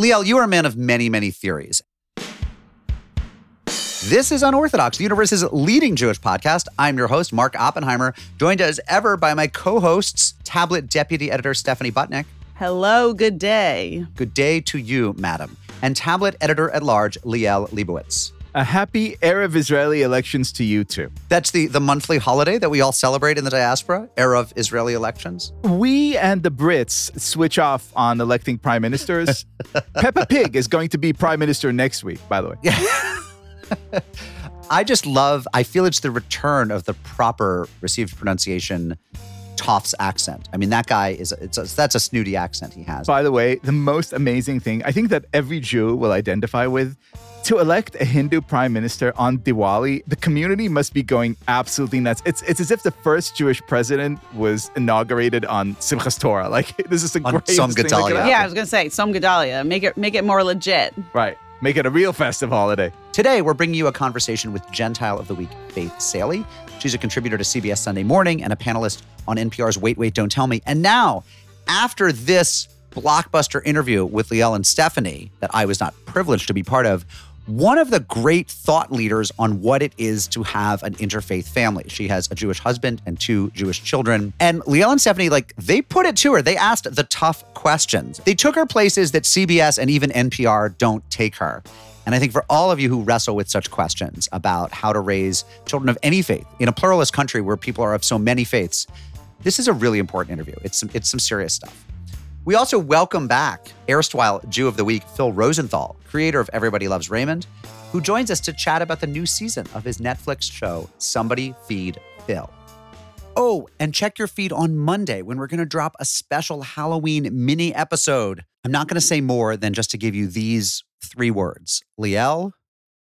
Liel, you are a man of many, many theories. This is Unorthodox, the universe's leading Jewish podcast. I'm your host, Mark Oppenheimer, joined as ever by my co hosts, Tablet Deputy Editor Stephanie Butnick. Hello, good day. Good day to you, madam. And Tablet Editor at Large, Liel Leibovitz. A happy Erev Israeli elections to you too. That's the, the monthly holiday that we all celebrate in the diaspora, Erev Israeli elections. We and the Brits switch off on electing prime ministers. Peppa Pig is going to be prime minister next week, by the way. Yeah. I just love, I feel it's the return of the proper received pronunciation Toff's accent. I mean, that guy is, it's a, that's a snooty accent he has. By the way, the most amazing thing I think that every Jew will identify with to elect a Hindu prime minister on Diwali, the community must be going absolutely nuts. It's it's as if the first Jewish president was inaugurated on Simchas Torah. Like this is the On greatest Tzom thing that could Gedalia. Yeah, I was gonna say Som Gedalia. Make it make it more legit. Right. Make it a real festive holiday. Today, we're bringing you a conversation with Gentile of the Week, Faith Salie. She's a contributor to CBS Sunday Morning and a panelist on NPR's Wait, Wait, Don't Tell Me. And now, after this blockbuster interview with Liel and Stephanie that I was not privileged to be part of, one of the great thought leaders on what it is to have an interfaith family. She has a Jewish husband and two Jewish children. And Liel and Stephanie, like, they put it to her. They asked the tough questions. They took her places that CBS and even NPR don't take her. And I think for all of you who wrestle with such questions about how to raise children of any faith in a pluralist country where people are of so many faiths, this is a really important interview. It's some, it's some serious stuff. We also welcome back erstwhile Jew of the Week, Phil Rosenthal, creator of Everybody Loves Raymond, who joins us to chat about the new season of his Netflix show, Somebody Feed Phil. Oh, and check your feed on Monday when we're going to drop a special Halloween mini episode. I'm not going to say more than just to give you these three words Liel,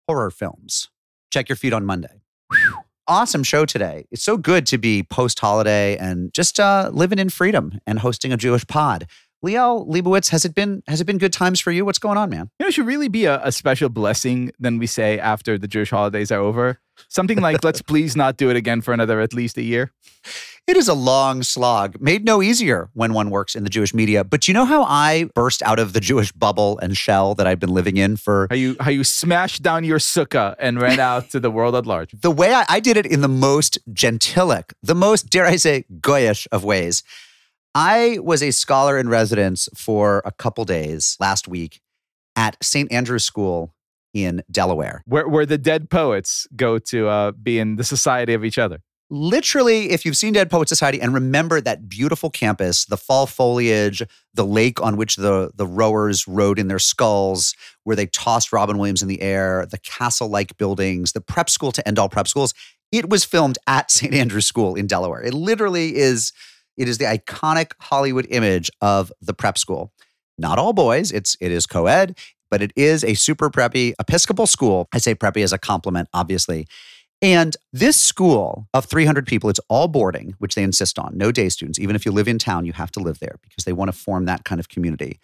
horror films. Check your feed on Monday. Whew. Awesome show today. It's so good to be post holiday and just uh, living in freedom and hosting a Jewish pod. Liel Leibovitz, has it been has it been good times for you? What's going on, man? You know, it should really be a, a special blessing than we say after the Jewish holidays are over. Something like, let's please not do it again for another at least a year. It is a long slog, made no easier when one works in the Jewish media. But you know how I burst out of the Jewish bubble and shell that I've been living in for How you how you smashed down your sukkah and ran out to the world at large. the way I, I did it in the most gentilic, the most, dare I say, goyish of ways. I was a scholar in residence for a couple days last week at St. Andrew's School in Delaware. Where where the dead poets go to uh, be in the society of each other. Literally, if you've seen Dead Poet Society and remember that beautiful campus, the fall foliage, the lake on which the, the rowers rowed in their sculls, where they tossed Robin Williams in the air, the castle like buildings, the prep school to end all prep schools, it was filmed at St. Andrew's School in Delaware. It literally is, it is the iconic Hollywood image of the prep school. Not all boys, it's it is co-ed, but it is a super preppy Episcopal school. I say preppy as a compliment, obviously. And this school of 300 people, it's all boarding, which they insist on, no day students. Even if you live in town, you have to live there because they want to form that kind of community.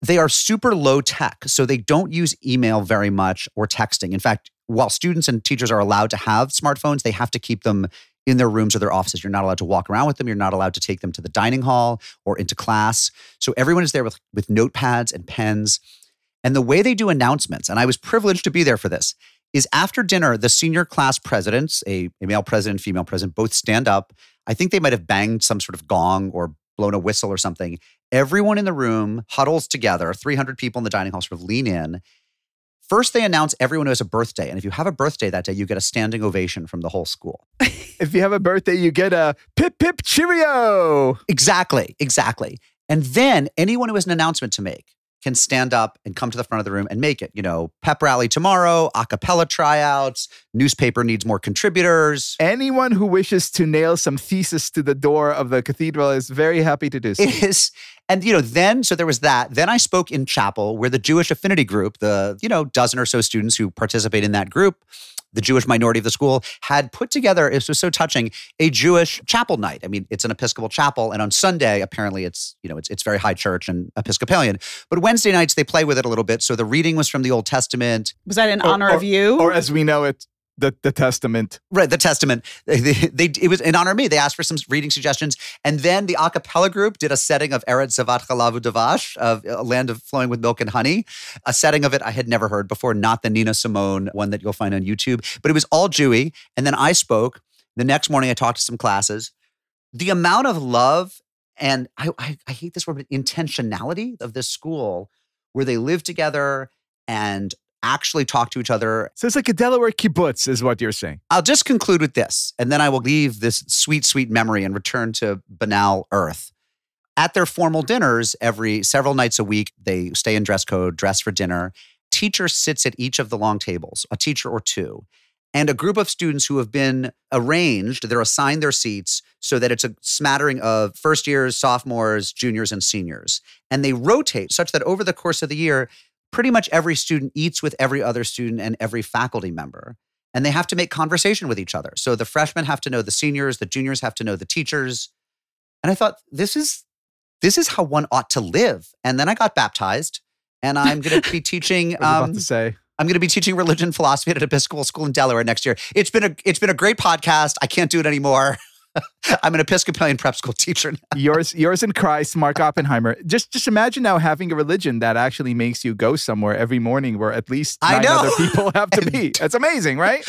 They are super low tech, so they don't use email very much or texting. In fact, while students and teachers are allowed to have smartphones, they have to keep them in their rooms or their offices. You're not allowed to walk around with them. You're not allowed to take them to the dining hall or into class. So everyone is there with, with notepads and pens. And the way they do announcements, and I was privileged to be there for this, is after dinner, the senior class presidents, a, a male president, female president, both stand up. I think they might have banged some sort of gong or blown a whistle or something. Everyone in the room huddles together, 300 people in the dining hall sort of lean in. First, they announce everyone who has a birthday. And if you have a birthday that day, you get a standing ovation from the whole school. If you have a birthday, you get a pip pip cheerio. Exactly, exactly. And then anyone who has an announcement to make can stand up and come to the front of the room and make it. You know, pep rally tomorrow, a cappella tryouts, newspaper needs more contributors. Anyone who wishes to nail some thesis to the door of the cathedral is very happy to do so. Is and you know, then so there was that. Then I spoke in chapel where the Jewish affinity group, the, you know, dozen or so students who participate in that group, the Jewish minority of the school had put together, it was so touching, a Jewish chapel night. I mean, it's an Episcopal chapel, and on Sunday, apparently it's, you know, it's it's very high church and Episcopalian. But Wednesday nights they play with it a little bit. So the reading was from the Old Testament. Was that in Or- honor or- of you? Or as we know it, the, the testament. Right, the Testament. They, they, it was in honor of me. They asked for some reading suggestions, and then the a cappella group did a setting of Eretz Zavat Chalavu Davash, of a land of flowing with milk and honey. A setting of it I had never heard before, not the Nina Simone one that you'll find on YouTube, but it was all Jewy. And then I spoke. The next morning, I talked to some classes. The amount of love and I, I, I hate this word, but intentionality of this school, where they live together and actually talk to each other So it's like a Delaware kibbutz, is what you're saying. I'll just conclude with this, and then I will leave this sweet, sweet memory and return to banal earth. At their formal dinners, every several nights a week, they stay in dress code, dress for dinner. Teacher sits at each of the long tables, a teacher or two, and a group of students who have been arranged, they're assigned their seats so that it's a smattering of first years, sophomores, juniors, and seniors. And they rotate such that over the course of the year, pretty much every student eats with every other student and every faculty member and they have to make conversation with each other. So the freshmen have to know the seniors, the juniors have to know the teachers. And I thought this is this is how one ought to live. And then I got baptized and I'm going to be teaching um, about to say. I'm going to be teaching religion philosophy at an Episcopal school in Delaware next year. It's been a it's been a great podcast. I can't do it anymore. I'm an Episcopalian prep school teacher now. yours yours in Christ, Mark Oppenheimer. Just just imagine now having a religion that actually makes you go somewhere every morning where at least I nine know. other people have to be. That's amazing, right?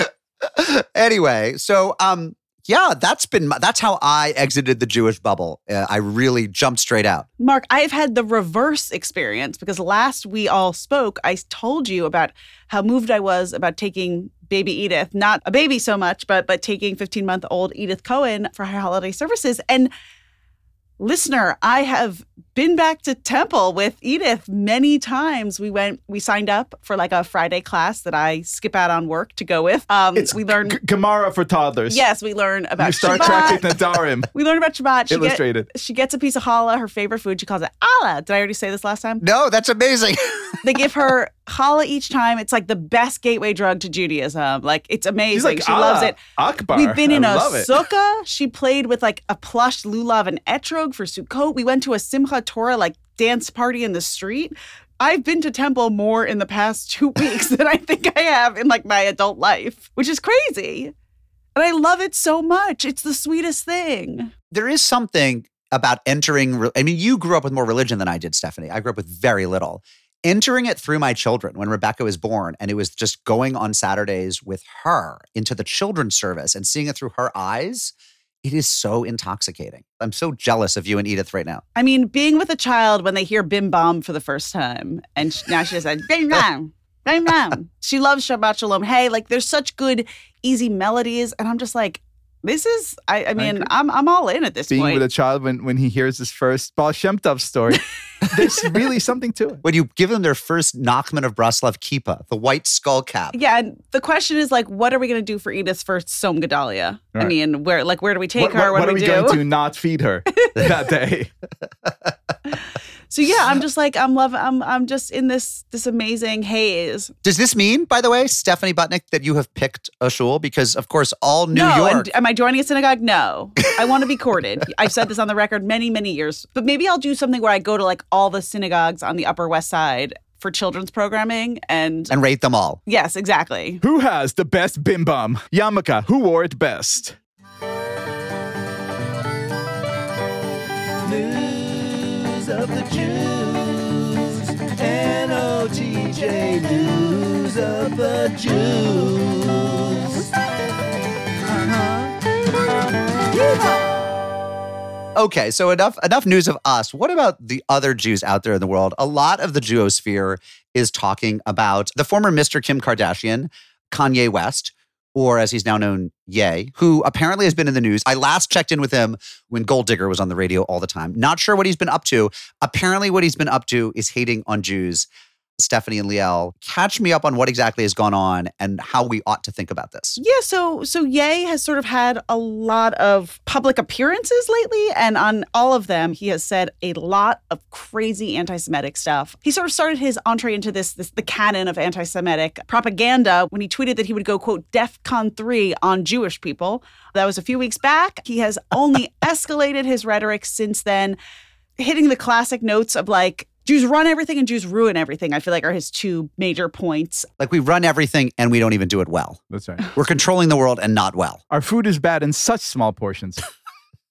anyway, so um yeah, that's been my, that's how I exited the Jewish bubble. Uh, I really jumped straight out. Mark, I've had the reverse experience because last we all spoke, I told you about how moved I was about taking baby Edith, not a baby so much, but but taking 15-month-old Edith Cohen for her holiday services. And listener, I have been back to Temple with Edith many times. We went, we signed up for like a Friday class that I skip out on work to go with. Um, It's we learn, G- Gemara for toddlers. yes, we learn about You start Shabbat. Tractate Nedarim. We learn about Shabbat. She, get, Illustrated. she gets a piece of challah, her favorite food. She calls it Allah. Did I already say this last time? No, that's amazing. They give her challah each time. It's like the best gateway drug to Judaism. Like it's amazing. She's like, she loves ah, it. Akbar. We've been in I a love sukkah. She played with like a plush lulav and etrog for Sukkot. We went to a Simcha Torah like dance party in the street. I've been to temple more in the past two weeks than I think I have in like my adult life, which is crazy. And I love it so much. It's the sweetest thing. there is something about entering. re- I mean, you grew up with more religion than I did, Stephanie. I grew up with very little. Entering it through my children when Rebecca was born, and it was just going on Saturdays with her into the children's service and seeing it through her eyes. It is so intoxicating. I'm so jealous of you and Edith right now. I mean, being with a child when they hear Bim Bam for the first time, and now she just said Bim Bam, Bim Bam. She loves Shabbat Shalom. Hey, like there's such good, easy melodies, and I'm just like, this is. I, I mean, agree. I'm I'm all in at this point. Being point. with a child when, when he hears his first Baal Shem Tov story, there's really something to it. When you give them their first Nachman of Breslov kippa, the white skull cap. yeah, and the question is like, what are we gonna do for Edith's first Som Gedalia? I mean, where like where do we take what, her? what- What, what do are we, we do? going to do not feed her that day? So yeah, I'm just like I'm loving. I'm I'm just in this this amazing haze. Does this mean, by the way, Stephanie Butnick, that you have picked a shul? Because, of course, all New no, York. and am I joining a synagogue? No. I want to be courted. I've said this on the record many, many years. But maybe I'll do something where I go to like all the synagogues on the Upper West Side for children's programming. And, and rate them all. yes, exactly. Who has the best bim bum? Yamaka, who wore it best? Of the Jews. N-O-T-J News of the Jews. Uh-huh. Okay, so enough enough news of us. What about the other Jews out there in the world? A lot of the Jewosphere is talking about the former Mr. Kim Kardashian, Kanye West, or as he's now known, Ye, who apparently has been in the news. I last checked in with him when Gold Digger was on the radio all the time. Not sure what he's been up to. Apparently, what he's been up to is hating on Jews. Stephanie and Liel, catch me up on what exactly has gone on and how we ought to think about this. Yeah, so so Ye has sort of had a lot of public appearances lately, and on all of them, he has said a lot of crazy anti-Semitic stuff. He sort of started his entree into this, this the canon of anti-Semitic propaganda when he tweeted that he would go quote DEFCON three on Jewish people. That was a few weeks back. He has only escalated his rhetoric since then, hitting the classic notes of like Jews run everything and Jews ruin everything. I feel like are his two major points. Like we run everything and we don't even do it well. That's right. We're controlling the world and not well. Our food is bad in such small portions.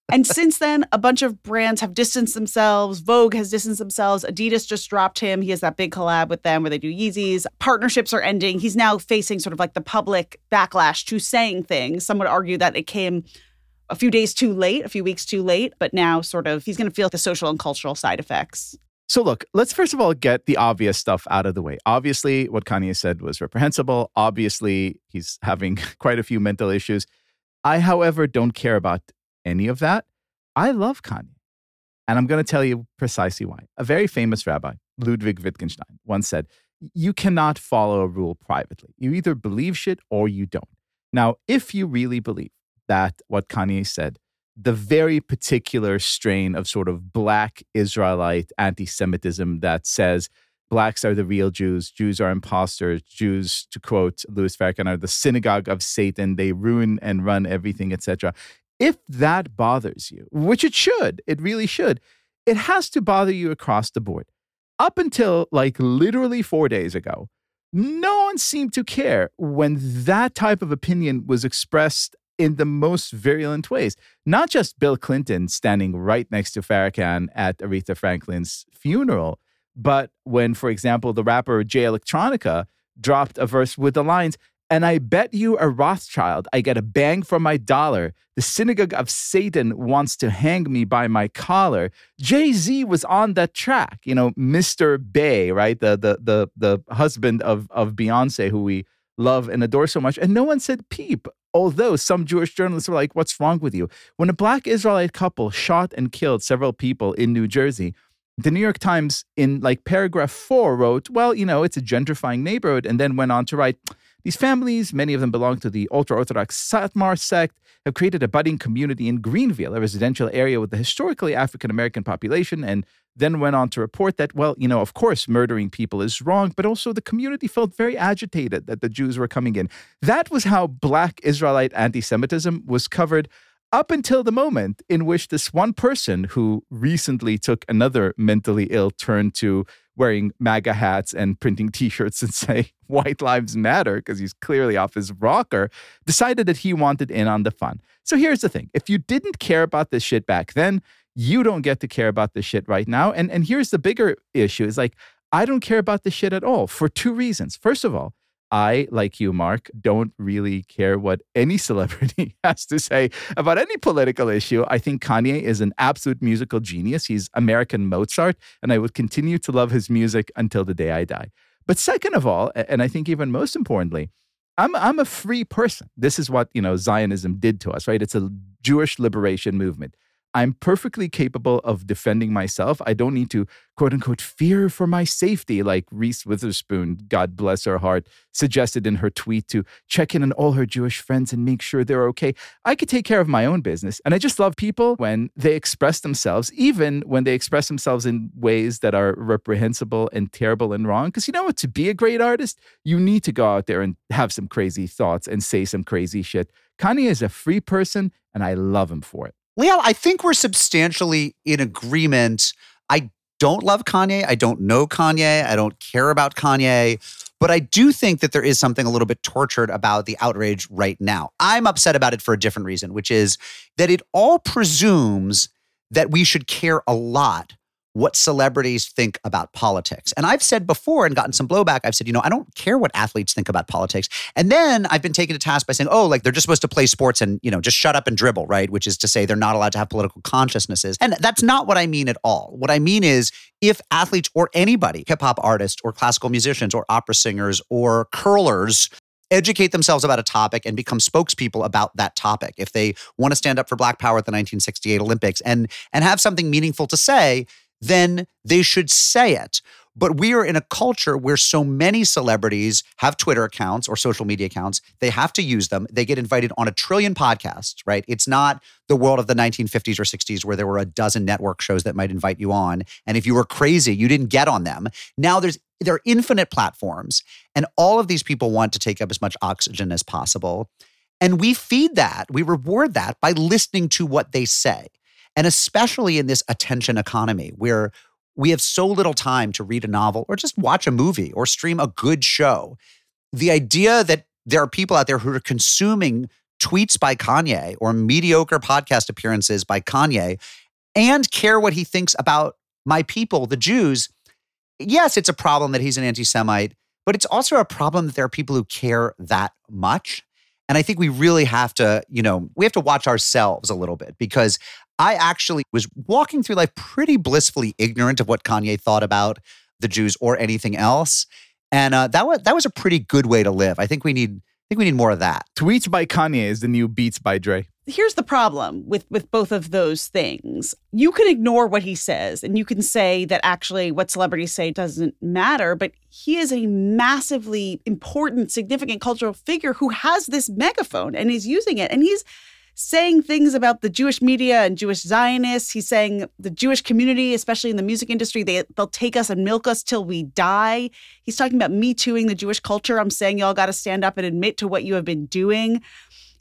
And since then, a bunch of brands have distanced themselves. Vogue has distanced themselves. Adidas just dropped him. He has that big collab with them where they do Yeezys. Partnerships are ending. He's now facing sort of like the public backlash to saying things. Some would argue that it came a few days too late, a few weeks too late, but now sort of he's going to feel the social and cultural side effects. So, look, let's first of all get the obvious stuff out of the way. Obviously, what Kanye said was reprehensible. Obviously, he's having quite a few mental issues. I, however, don't care about any of that. I love Kanye. And I'm going to tell you precisely why. A very famous rabbi, Ludwig Wittgenstein, once said, You cannot follow a rule privately. You either believe shit or you don't. Now, if you really believe that what Kanye said the very particular strain of sort of black Israelite anti Semitism that says blacks are the real Jews, Jews are imposters, Jews, to quote Louis Farrakhan, are the synagogue of Satan, they ruin and run everything, etc. If that bothers you, which it should, it really should, it has to bother you across the board. Up until like literally four days ago, no one seemed to care when that type of opinion was expressed in the most virulent ways. Not just Bill Clinton standing right next to Farrakhan at Aretha Franklin's funeral, but when, for example, the rapper Jay Electronica dropped a verse with the lines, and I bet you a Rothschild, I get a bang for my dollar. The synagogue of Satan wants to hang me by my collar. Jay Z was on that track, you know, Mr. Bey, right? The the the the husband of of Beyonce, who we love and adore so much, and no one said peep. Although some Jewish journalists were like, "What's wrong with you?" When a black Israelite couple shot and killed several people in New Jersey, the New York Times, in like paragraph four, wrote, "Well, you know, it's a gentrifying neighborhood," and then went on to write. These families, many of them belong to the ultra Orthodox Satmar sect, have created a budding community in Greenville, a residential area with a historically African American population, and then went on to report that, well, you know, of course, murdering people is wrong, but also the community felt very agitated that the Jews were coming in. That was how Black Israelite anti Semitism was covered up until the moment in which this one person who recently took another mentally ill turn to wearing MAGA hats and printing t shirts and say, White Lives Matter, because he's clearly off his rocker, decided that he wanted in on the fun. So here's the thing if you didn't care about this shit back then, you don't get to care about this shit right now. And, and here's the bigger issue is like, I don't care about this shit at all for two reasons. First of all, I, like you, Mark, don't really care what any celebrity has to say about any political issue. I think Kanye is an absolute musical genius. He's American Mozart, and I would continue to love his music until the day I die. But second of all, and I think even most importantly, I'm I'm a free person. This is what, you know, Zionism did to us, right? It's a Jewish liberation movement. I'm perfectly capable of defending myself. I don't need to, quote unquote, fear for my safety, like Reese Witherspoon, God bless her heart, suggested in her tweet to check in on all her Jewish friends and make sure they're okay. I could take care of my own business. And I just love people when they express themselves, even when they express themselves in ways that are reprehensible and terrible and wrong. Because you know what? To be a great artist, you need to go out there and have some crazy thoughts and say some crazy shit. Kanye is a free person, and I love him for it. Liel, I think we're substantially in agreement. I don't love Kanye. I don't know Kanye. I don't care about Kanye. But I do think that there is something a little bit tortured about the outrage right now. I'm upset about it for a different reason, which is that it all presumes that we should care a lot what celebrities think about politics. And I've said before and gotten some blowback, I've said, you know, I don't care what athletes think about politics. And then I've been taken to task by saying, oh, like they're just supposed to play sports and, you know, just shut up and dribble, right? Which is to say they're not allowed to have political consciousnesses. And that's not what I mean at all. What I mean is if athletes or anybody, hip hop artists or classical musicians or opera singers or curlers educate themselves about a topic and become spokespeople about that topic if they want to stand up for black power at the 1968 olympics and and have something meaningful to say then they should say it. But we are in a culture where so many celebrities have Twitter accounts or social media accounts. They have to use them. They get invited on a trillion podcasts, right? It's not the world of the 1950s or 60s where there were a dozen network shows that might invite you on. And if you were crazy, you didn't get on them. Now there's there are infinite platforms, and all of these people want to take up as much oxygen as possible. And we feed that, we reward that by listening to what they say. And especially in this attention economy where we have so little time to read a novel or just watch a movie or stream a good show. The idea that there are people out there who are consuming tweets by Kanye or mediocre podcast appearances by Kanye and care what he thinks about my people, the Jews. Yes, it's a problem that he's an anti Semite, but it's also a problem that there are people who care that much. And I think we really have to, you know, we have to watch ourselves a little bit because I actually was walking through life pretty blissfully ignorant of what Kanye thought about the Jews or anything else. And uh, that was that was a pretty good way to live. I think we need I think we need more of that. Tweets by Kanye is the new Beats by Dre. Here's the problem with with both of those things. You can ignore what he says and you can say that actually what celebrities say doesn't matter, but he is a massively important significant cultural figure who has this megaphone and is using it and he's saying things about the Jewish media and Jewish Zionists. He's saying the Jewish community, especially in the music industry, they, they'll take us and milk us till we die. He's talking about me tooing the Jewish culture. I'm saying y'all got to stand up and admit to what you have been doing.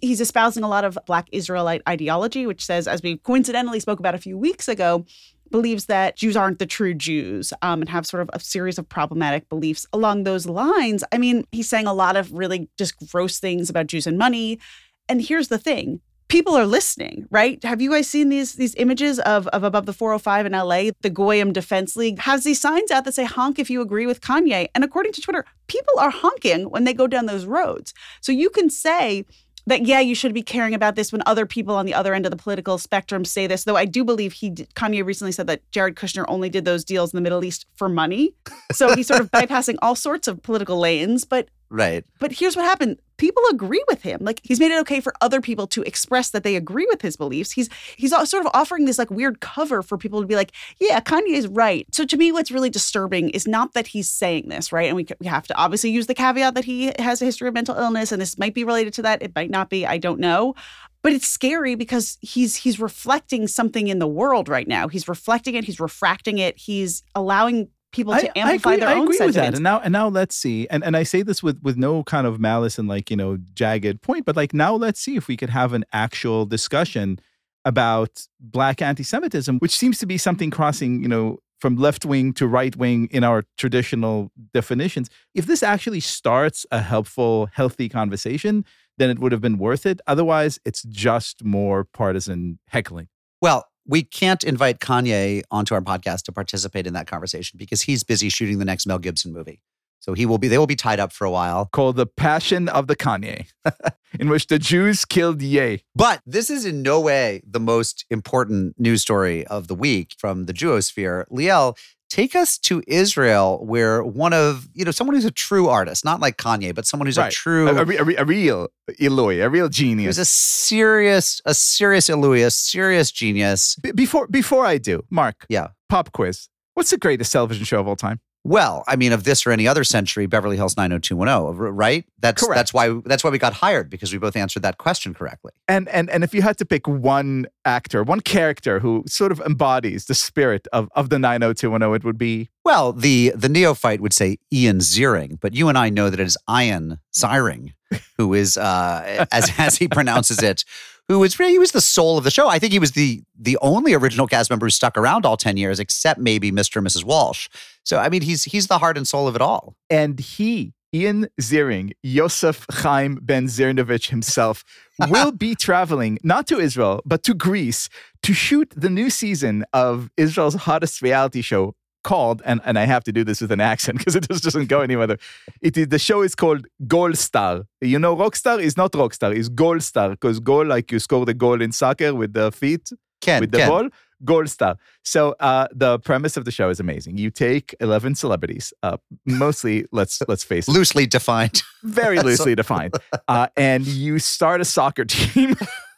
He's espousing a lot of Black Israelite ideology, which says, as we coincidentally spoke about a few weeks ago, believes that Jews aren't the true Jews um, and have sort of a series of problematic beliefs along those lines. I mean, he's saying a lot of really just gross things about Jews and money. And here's the thing people are listening, right? Have you guys seen these these images of, of above the 405 in LA? The Goyim Defense League has these signs out that say honk if you agree with Kanye. And according to Twitter, people are honking when they go down those roads. So you can say that yeah, you should be caring about this when other people on the other end of the political spectrum say this. Though I do believe he did, Kanye recently said that Jared Kushner only did those deals in the Middle East for money. So he's sort of bypassing all sorts of political lanes. But Right. but here's what happened. People agree with him. Like he's made it okay for other people to express that they agree with his beliefs. He's he's sort of offering this like weird cover for people to be like, yeah, Kanye is right. So to me, what's really disturbing is not that he's saying this, right? And we, we have to obviously use the caveat that he has a history of mental illness, and this might be related to that. It might not be. I don't know. But it's scary because he's he's reflecting something in the world right now. He's reflecting it. He's refracting it. He's allowing people to amplify agree, their I own agree with that. And now, and now let's see. And and I say this with with no kind of malice and like you know jagged point, but like now let's see if we could have an actual discussion about black anti-Semitism, which seems to be something crossing you know from left wing to right wing in our traditional definitions. If this actually starts a helpful, healthy conversation, then it would have been worth it. Otherwise, it's just more partisan heckling. Well, we can't invite Kanye onto our podcast to participate in that conversation because he's busy shooting the next Mel Gibson movie. So he will be they will be tied up for a while. Called the Passion of the Kanye, in which the Jews killed Ye. But this is in no way the most important news story of the week from the Jewosphere. Liel, take us to Israel, where one of, you know, someone who's a true artist, not like Kanye, but someone who's Right. a true, a, a, a, real Ilui, a real genius. who's a serious, a serious Ilui, a serious genius. B- before before I do, Mark. Yeah. Pop quiz. What's the greatest television show of all time? Well, I mean, of this or any other century, Beverly Hills 90210, right? That's Correct. that's why that's why we got hired because we both answered that question correctly. And and and if you had to pick one actor, one character who sort of embodies the spirit of of the 90210, it would be Well, the the neophyte would say Ian Ziering, but you and I know that it is Ian Ziering, who is uh, as as he pronounces it, who was really he was the soul of the show. I think he was the the only original cast member who stuck around all ten years, except maybe Mr. and Mrs. Walsh. So I mean, he's he's the heart and soul of it all. and he Ian Ziering, Yosef Chaim Ben Zirnovich himself, will be traveling not to Israel, but to Greece to shoot the new season of Israel's hottest reality show called, and, and I have to do this with an accent because it just doesn't go anywhere. It is, the show is called Goal Star. You know, Rockstar is not Rockstar, it's Goal Star because goal, like you score the goal in soccer with the feet Ken, with the Ken. ball. Gold star. So uh, the premise of the show is amazing. You take eleven celebrities, uh, mostly let's let's face it, loosely defined. very loosely defined, uh, and you start a soccer team.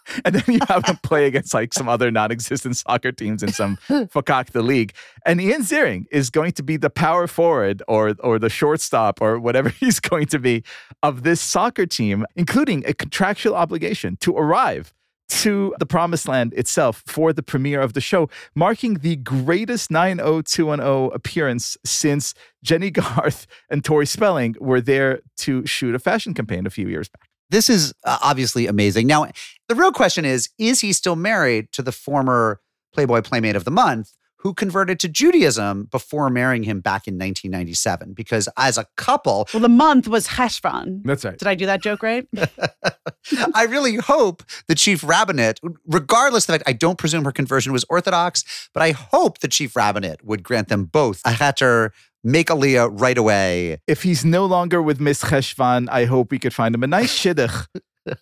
And then you have them play against like some other non-existent soccer teams in some fakakta league. And Ian Ziering is going to be the power forward or or the shortstop or whatever he's going to be of this soccer team, including a contractual obligation to arrive to the promised land itself for the premiere of the show, marking the greatest 90210 appearance since Jennie Garth and Tori Spelling were there to shoot a fashion campaign a few years back. This is uh, obviously amazing. Now, the real question is: Is he still married to the former Playboy Playmate of the Month? who converted to Judaism before marrying him back in 1997. Because as a couple, Well, the month was Heshvan. That's right. Did I do that joke right? I really hope the chief rabbinate, regardless of the fact I don't presume her conversion was Orthodox, but I hope the chief rabbinate would grant them both a heter, make Aliyah right away. If he's no longer with Miss Cheshvan, I hope we could find him a nice shidduch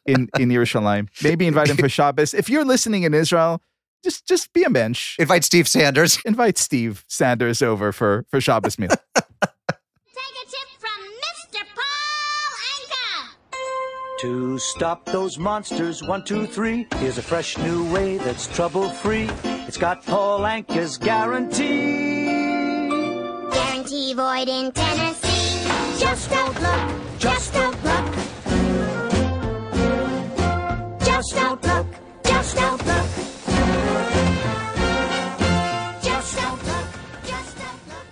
in, in Yerushalayim. Maybe invite him for Shabbos. If you're listening in Israel, just just be a mensch. Invite Steve Sanders. Invite Steve Sanders over for, for Shabbos meal. Take a tip from Mr. Paul Anka. To stop those monsters, one, two, three. Here's a fresh new way that's trouble free. It's got Paul Anka's guarantee. Guarantee void in Tennessee. Just don't look. Just don't look. Just don't look. Just don't look. Just don't look. Just don't look.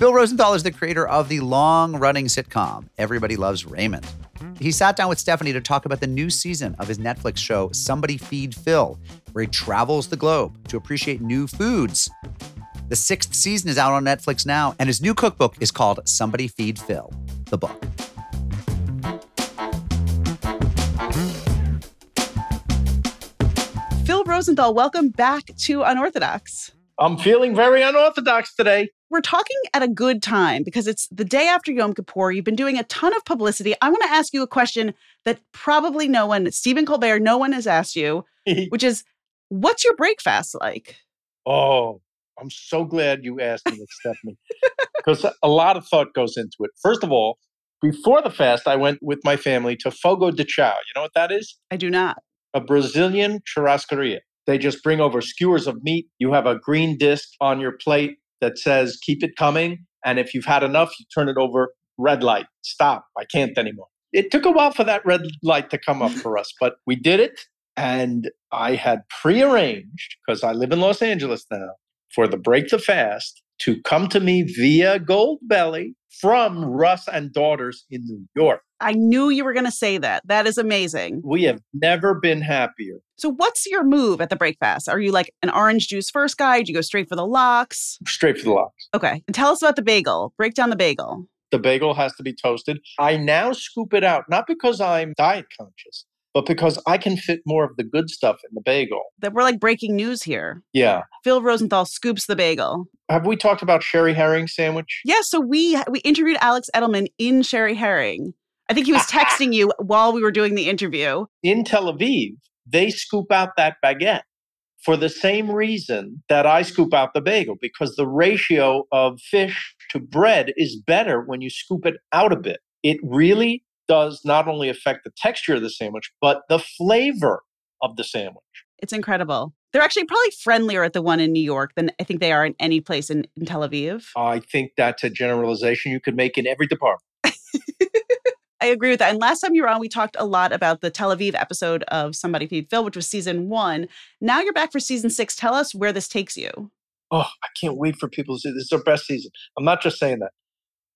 Phil Rosenthal is the creator of the long running sitcom Everybody Loves Raymond. He sat down with Stephanie to talk about the new season of his Netflix show, Somebody Feed Phil, where he travels the globe to appreciate new foods. The sixth season is out on Netflix now, and his new cookbook is called Somebody Feed Phil, the book. Phil Rosenthal, welcome back to Unorthodox. I'm feeling very unorthodox today. We're talking at a good time because it's the day after Yom Kippur. You've been doing a ton of publicity. I want to ask you a question that probably no one, Stephen Colbert, no one has asked you, which is what's your break fast like? oh, I'm so glad you asked me, Stephanie, because a lot of thought goes into it. First of all, before the fast, I went with my family to Fogo de Chao. You know what that is? I do not. A Brazilian churrascaria. They just bring over skewers of meat. You have a green disc on your plate that says, keep it coming. And if you've had enough, you turn it over, red light, stop, I can't anymore. It took a while for that red light to come up for us, but we did it. And I had prearranged, because I live in Los Angeles now, for the Break the Fast to come to me via Goldbelly from Russ and Daughters in New York. I knew you were going to say that. That is amazing. We have never been happier. So, what's your move at the break fast? Are you like an orange juice first guy? Do you go straight for the lox? Straight for the lox. Okay. And tell us about the bagel. Break down the bagel. The bagel has to be toasted. I now scoop it out, not because I'm diet conscious, but because I can fit more of the good stuff in the bagel. That we're like breaking news here. Yeah. Phil Rosenthal scoops the bagel. Have we talked about sherry herring sandwich? Yeah, so we we interviewed Alex Edelman in Sherry Herring. I think he was texting you while we were doing the interview. In Tel Aviv, they scoop out that baguette for the same reason that I scoop out the bagel, because the ratio of fish to bread is better when you scoop it out a bit. It really does not only affect the texture of the sandwich, but the flavor of the sandwich. It's incredible. They're actually probably friendlier at the one in New York than I think they are in any place in, in Tel Aviv. I think that's a generalization you could make in every department. I agree with that. And last time you were on, we talked a lot about the Tel Aviv episode of Somebody Feed Phil, which was season one. Now you're back for season six. Tell us where this takes you. Oh, I can't wait for people to say this is our best season. I'm not just saying that.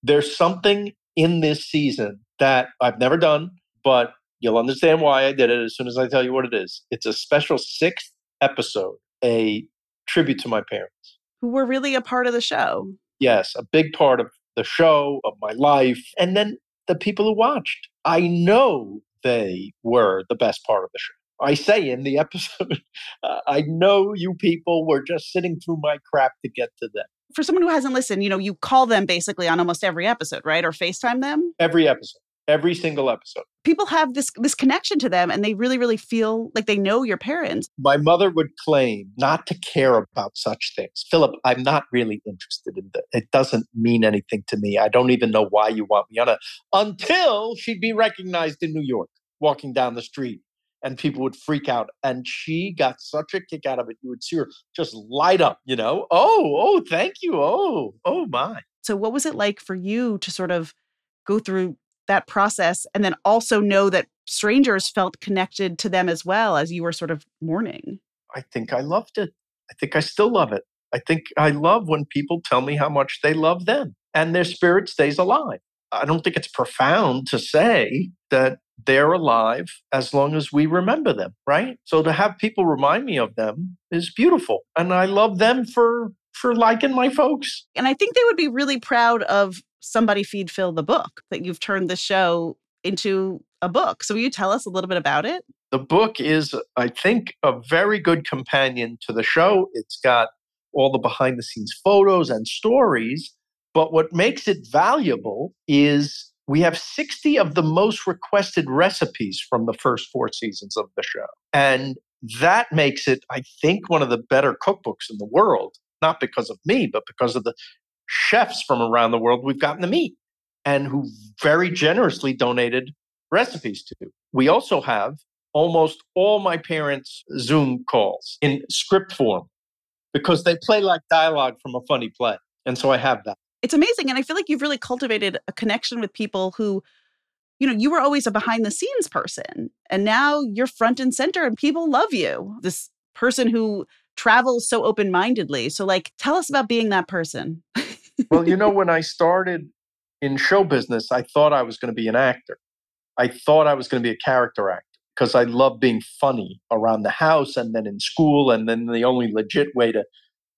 There's something in this season that I've never done, but you'll understand why I did it as soon as I tell you what it is. It's a special sixth episode, a tribute to my parents. Who were really a part of the show. Yes, a big part of the show, of my life, and then the people who watched. I know they were the best part of the show. I say in the episode, uh, I know you people were just sitting through my crap to get to them. For someone who hasn't listened, you know, you call them basically on almost every episode, right? Or FaceTime them. Every episode, every single episode. People have this this connection to them and they really, really feel like they know your parents. My mother would claim not to care about such things. Philip, I'm not really interested in that. It doesn't mean anything to me. I don't even know why you want me on it until she'd be recognized in New York walking down the street and people would freak out. And she got such a kick out of it. You would see her just light up, you know? Oh, oh, thank you. Oh, oh my. So what was it like for you to sort of go through that process and then also know that strangers felt connected to them as well as you were sort of mourning? I think I loved it. I think I still love it. I think I love when people tell me how much they love them and their spirit stays alive. I don't think it's profound to say that they're alive as long as we remember them, right? So to have people remind me of them is beautiful. And I love them for for liking my folks. And I think they would be really proud of somebody feed Phil the book that you've turned the show into a book. So will you tell us a little bit about it? The book is, I think, a very good companion to the show. It's got all the behind the scenes photos and stories. But what makes it valuable is we have 60 of the most requested recipes from the first four seasons of the show. And that makes it, I think, one of the better cookbooks in the world, not because of me, but because of the chefs from around the world we've gotten to meet and who very generously donated recipes to. We also have almost all my parents' Zoom calls in script form because they play like dialogue from a funny play. And so I have that. It's amazing. And I feel like you've really cultivated a connection with people who, you know, you were always a behind the scenes person and now you're front and center and people love you. This person who travels so open mindedly. So, like, tell us about being that person. well, you know, when I started in show business, I thought I was going to be an actor. I thought I was going to be a character actor because I love being funny around the house and then in school. And then the only legit way to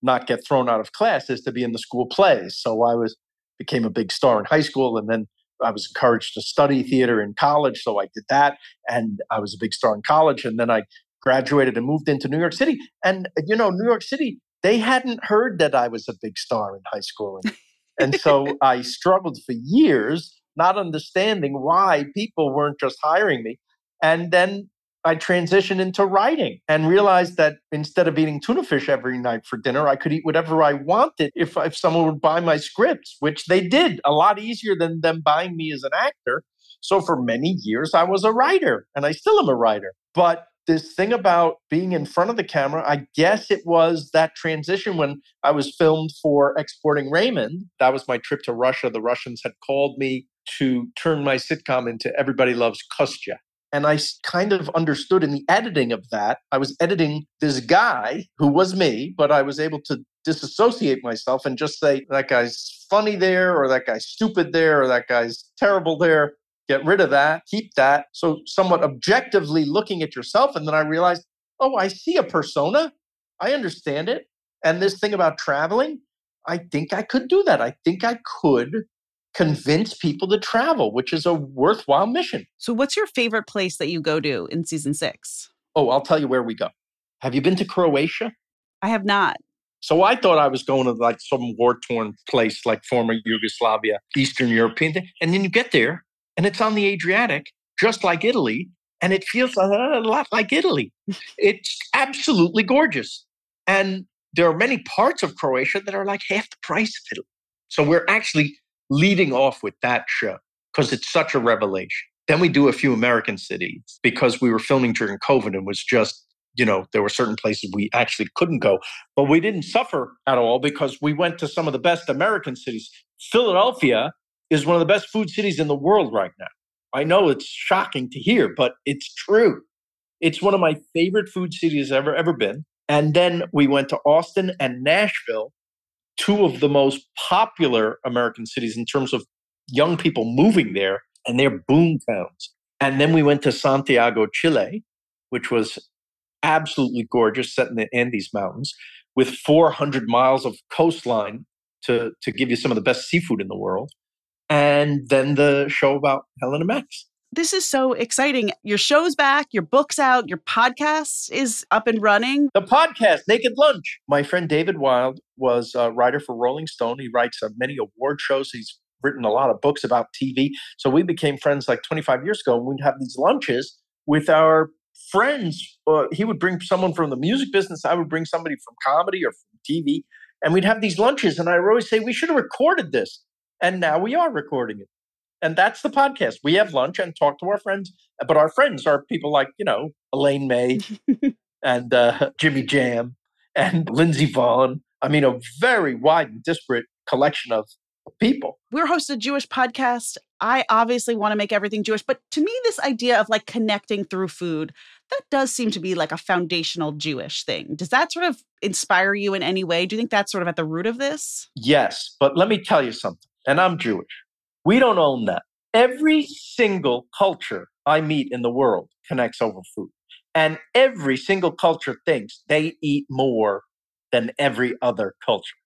not get thrown out of class is to be in the school plays. So I was became a big star in high school and then I was encouraged to study theater in college. So I did that and I was a big star in college. And then I graduated and moved into New York City. And, you know, New York City, they hadn't heard that I was a big star in high school. And, and so I struggled for years, not understanding why people weren't just hiring me. And then I transitioned into writing and realized that instead of eating tuna fish every night for dinner, I could eat whatever I wanted if, if someone would buy my scripts, which they did a lot easier than them buying me as an actor. So for many years, I was a writer and I still am a writer. But this thing about being in front of the camera, I guess it was that transition when I was filmed for Exporting Raymond. That was my trip to Russia. The Russians had called me to turn my sitcom into Everybody Loves Kostya. And I kind of understood in the editing of that, I was editing this guy who was me, but I was able to disassociate myself and just say, that guy's funny there, or that guy's stupid there, or that guy's terrible there. Get rid of that, keep that. So, somewhat objectively looking at yourself. And then I realized, oh, I see a persona. I understand it. And this thing about traveling, I think I could do that. I think I could convince people to travel, which is a worthwhile mission. So, what's your favorite place that you go to in season six? Oh, I'll tell you where we go. Have you been to Croatia? I have not. So I thought I was going to like some war torn place like former Yugoslavia, Eastern European thing. And then you get there and it's on the Adriatic, just like Italy. And it feels a lot like Italy. it's absolutely gorgeous. And there are many parts of Croatia that are like half the price of Italy. So we're actually leading off with that show because it's such a revelation. Then we do a few American cities because we were filming during COVID and was just, you know, there were certain places we actually couldn't go. But we didn't suffer at all because we went to some of the best American cities. Philadelphia is one of the best food cities in the world right now. I know it's shocking to hear, but it's true. It's one of my favorite food cities I've ever, ever been. And then we went to Austin and Nashville two of the most popular American cities in terms of young people moving there, and they're boom towns. And then we went to Santiago, Chile, which was absolutely gorgeous, set in the Andes Mountains, with 400 miles of coastline to, to give you some of the best seafood in the world. And then the show about Helena Max this is so exciting. Your show's back, your book's out, your podcast is up and running. The podcast, Naked Lunch. My friend David Wild was a writer for Rolling Stone. He writes uh, many award shows. He's written a lot of books about TV. So we became friends like 25 years ago. And we'd have these lunches with our friends. Uh, he would bring someone from the music business. I would bring somebody from comedy or from TV. And we'd have these lunches. And I always say, we should have recorded this. And now we are recording it and that's the podcast. We have lunch and talk to our friends, but our friends are people like you know Elaine May and uh, Jimmy Jam and Lindsey Vonn. I mean, a very wide and disparate collection of people. We're hosting a Jewish podcast. I obviously want to make everything Jewish, but to me, this idea of like connecting through food, that does seem to be like a foundational Jewish thing. Does that sort of inspire you in any way? Do you think that's sort of at the root of this? Yes, but let me tell you something, and I'm Jewish. We don't own that. Every single culture I meet in the world connects over food. And every single culture thinks they eat more than every other culture.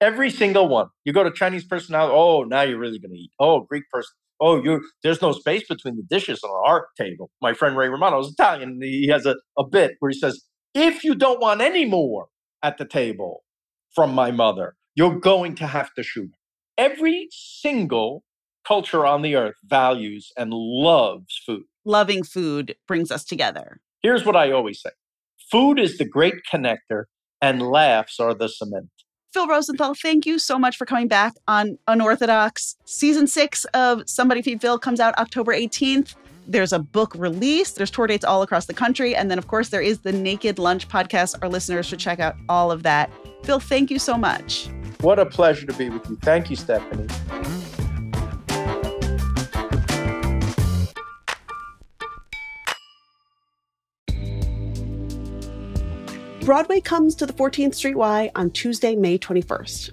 Every single one. You go to Chinese person oh, now you're really going to eat. Oh, Greek person, oh, you there's no space between the dishes on our table. My friend Ray Romano is Italian. He has a, a bit where he says, if you don't want any more at the table from my mother, you're going to have to shoot. Every single culture on the earth values and loves food. Loving food brings us together. Here's what I always say food is the great connector, and laughs are the cement. Phil Rosenthal, thank you so much for coming back on Unorthodox. Season six of Somebody Feed Phil comes out October 18th. There's a book release. There's tour dates all across the country. And then, of course, there is the Naked Lunch podcast. Our listeners should check out all of that. Phil, thank you so much. What a pleasure to be with you. Thank you, Stephanie. Broadway comes to the 14th Street Y on Tuesday, May 21st.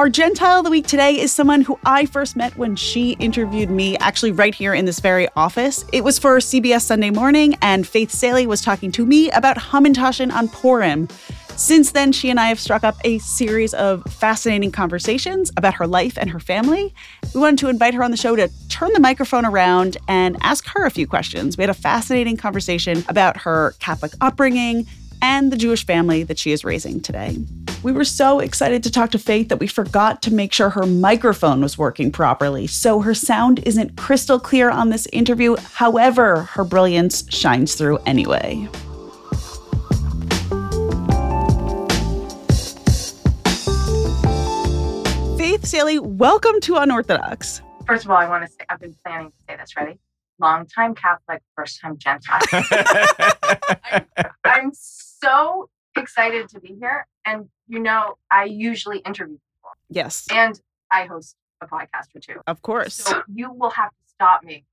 Our Gentile of the week today is someone who I first met when she interviewed me, actually, right here in this very office. It was for CBS Sunday Morning, and Faith Salie was talking to me about Hamantashen on Purim. Since then, she and I have struck up a series of fascinating conversations about her life and her family. We wanted to invite her on the show to turn the microphone around and ask her a few questions. We had a fascinating conversation about her Catholic upbringing, and the Jewish family that she is raising today. We were so excited to talk to Faith that we forgot to make sure her microphone was working properly, so her sound isn't crystal clear on this interview. However, her brilliance shines through anyway. Faith Salie, welcome to Unorthodox. First of all, I want to say I've been planning to say this. Ready? Long time Catholic, first time Gentile. I'm, I'm so excited to be here. And you know, I usually interview people Yes. and I host a podcast or two. Of course. So you will have to stop me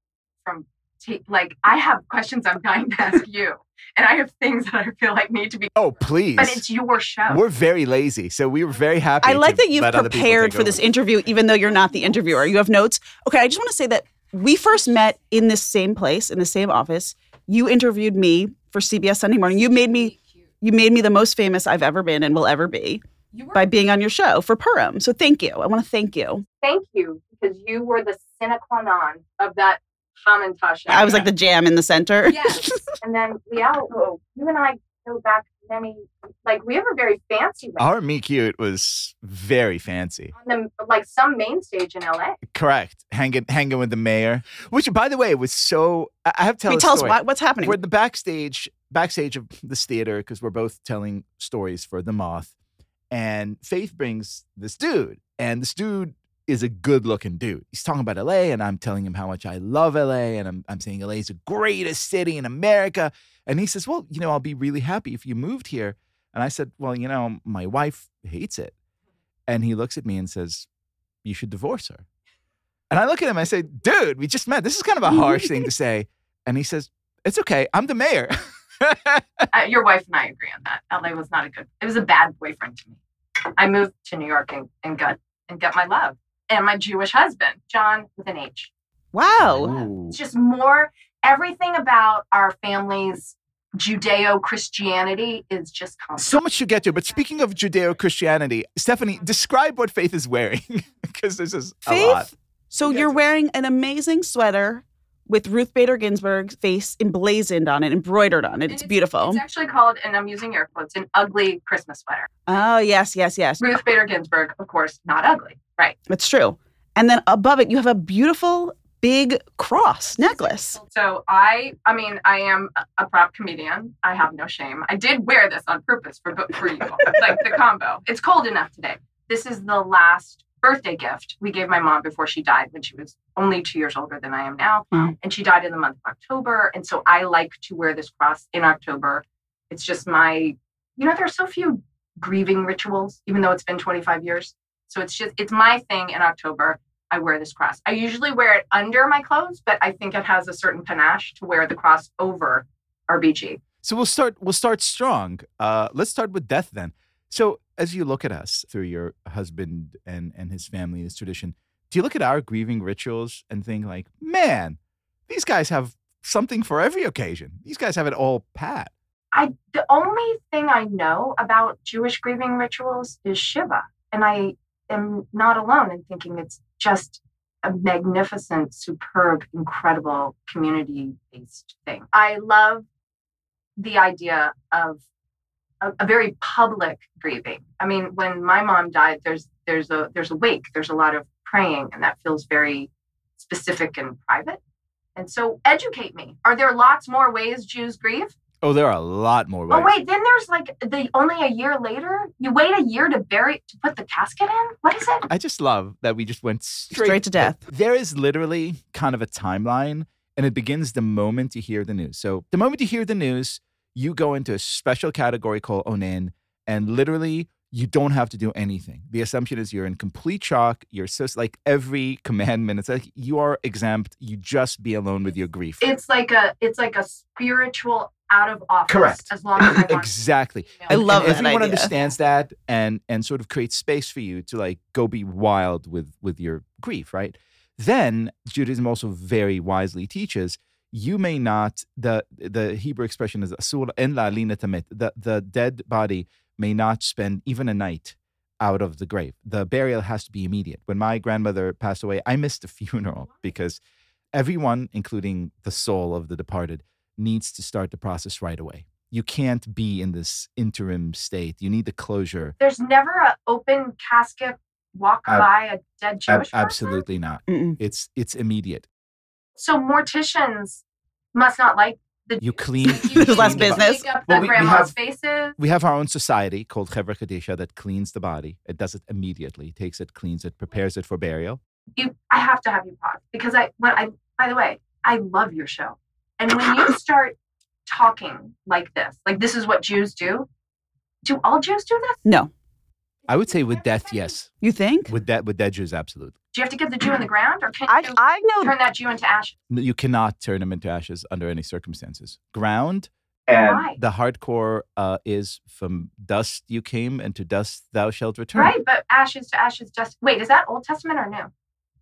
from take like I have questions I'm dying to ask you, and I have things that I feel like need to be. Oh, please. But it's your show. We're very lazy, so we were very happy. I like to that you've let other people prepared take for this interview, even though you're not the interviewer. You have notes. Okay, I just want to say that we first met in this same place, in the same office. You interviewed me for CBS Sunday Morning. You made me you made me the most famous I've ever been and will ever be were by being on your show for Purim. So thank you. I want to thank you. thank you because you were the sine qua non of that commentage. I was like the jam in the center. Yes. and then Liel, oh, you and I go back many. Like we have a very fancy one Our Me Cute was very fancy. on the like some main stage in LA. Correct. Hanging hanging with the mayor. Which by the way was so I I have to tell Can you a tell us story. what, what's happening? We're at the backstage backstage of this theater because we're both telling stories for the moth. And Faith brings this dude, and this dude is a good looking dude. He's talking about LA, and I'm telling him how much I love LA, and I'm, I'm saying LA is the greatest city in America. And he says, Well, you know, I'll be really happy if you moved here. And I said, Well, you know, my wife hates it. And he looks at me and says, You should divorce her. And I look at him, I say, Dude, we just met. This is kind of a harsh thing to say. And he says, It's okay. I'm the mayor. Uh, your wife and I agree on that. LA was not a good. It was a bad boyfriend to me. I moved to New York and, and got and got my love and my Jewish husband, John with an H. wow. Ooh. It's just more everything about our family's Judeo Christianity is just complicated. So much to get to. But speaking of Judeo Christianity, Stephanie, describe what Faith is wearing because this is a lot. Faith. So you're wearing an amazing sweater with Ruth Bader Ginsburg's face emblazoned on it, embroidered on it. And It's beautiful. It's actually called, and I'm using air quotes, an ugly Christmas sweater. oh, yes, yes, yes. Ruth Bader Ginsburg, of course, not ugly, right? It's true. And then above it, you have a beautiful big cross necklace. So I, I mean, I am a- a prop comedian. I have no shame. I did wear this on purpose for for you, like the combo. It's cold enough today. This is the last birthday gift we gave my mom before she died when she was only two years older than I am now, Wow. and she died in the month of October. And so I like to wear this cross in October. It's just my, you know, there are so few grieving rituals, even though it's been 25 years. So it's just it's my thing in October. I wear this cross. I usually wear it under my clothes, but I think it has a certain panache to wear the cross over RBG. So we'll start we'll start strong. Uh, let's start with death then. So as you look at us through your husband and and his family, this tradition, do you look at our grieving rituals and think like, man, these guys have something for every occasion. These guys have it all pat. I the only thing I know about Jewish grieving rituals is Shiva, and I am not alone in thinking it's just a magnificent, superb, incredible community-based thing. I love the idea of a, a very public grieving. I mean, when my mom died, there's there's a there's a wake, there's a lot of praying, and that feels very specific and private. And so, educate me. Are there lots more ways Jews grieve? Oh, there are a lot more ways. Oh wait, then there's like the only a year later. You wait a year to bury to put the casket in. What is it? I just love that we just went straight, Straight to death. There is literally kind of a timeline, and it begins the moment you hear the news. So the moment you hear the news, you go into a special category called onen, and literally you don't have to do anything. The assumption is you're in complete shock. You're so like every commandment. It's like you are exempt. You just be alone with your grief. It's like a it's like a spiritual out of office. Correct. As long as I want. exactly. I love and that everyone idea. understands that and and sort of creates space for you to like go be wild with with your grief right then judaism also very wisely teaches you may not the the hebrew expression is "Asur en la lina tamet." the the dead body may not spend even a night out of the grave the burial has to be immediate when my grandmother passed away i missed the funeral because everyone including the soul of the departed needs to start the process right away you can't be in this interim state. You need the closure. There's never an open casket walk Ab- by a dead Ab- Jewish person. absolutely not. Mm-mm. It's it's immediate. So morticians must not like the. You clean. You There's less business. Up Well, the we- we have- faces. We have our own society called Chevra Kadisha that cleans the body. It does it immediately. Takes it, cleans it, prepares it for burial. you I have to have you pause because I when I by the way, I love your show. And when you start talking like this, like this is what Jews do, do all Jews do this? No. I would say with death, yes. You think? With death, with dead Jews, absolutely. Do you have to give the Jew in the ground, or can I you I know turn that Jew into ashes? You cannot turn them into ashes under any circumstances. Ground Why? the hardcore uh, is from dust you came, and to dust thou shalt return. Right, but ashes to ashes, dust. Wait, is that Old Testament or new?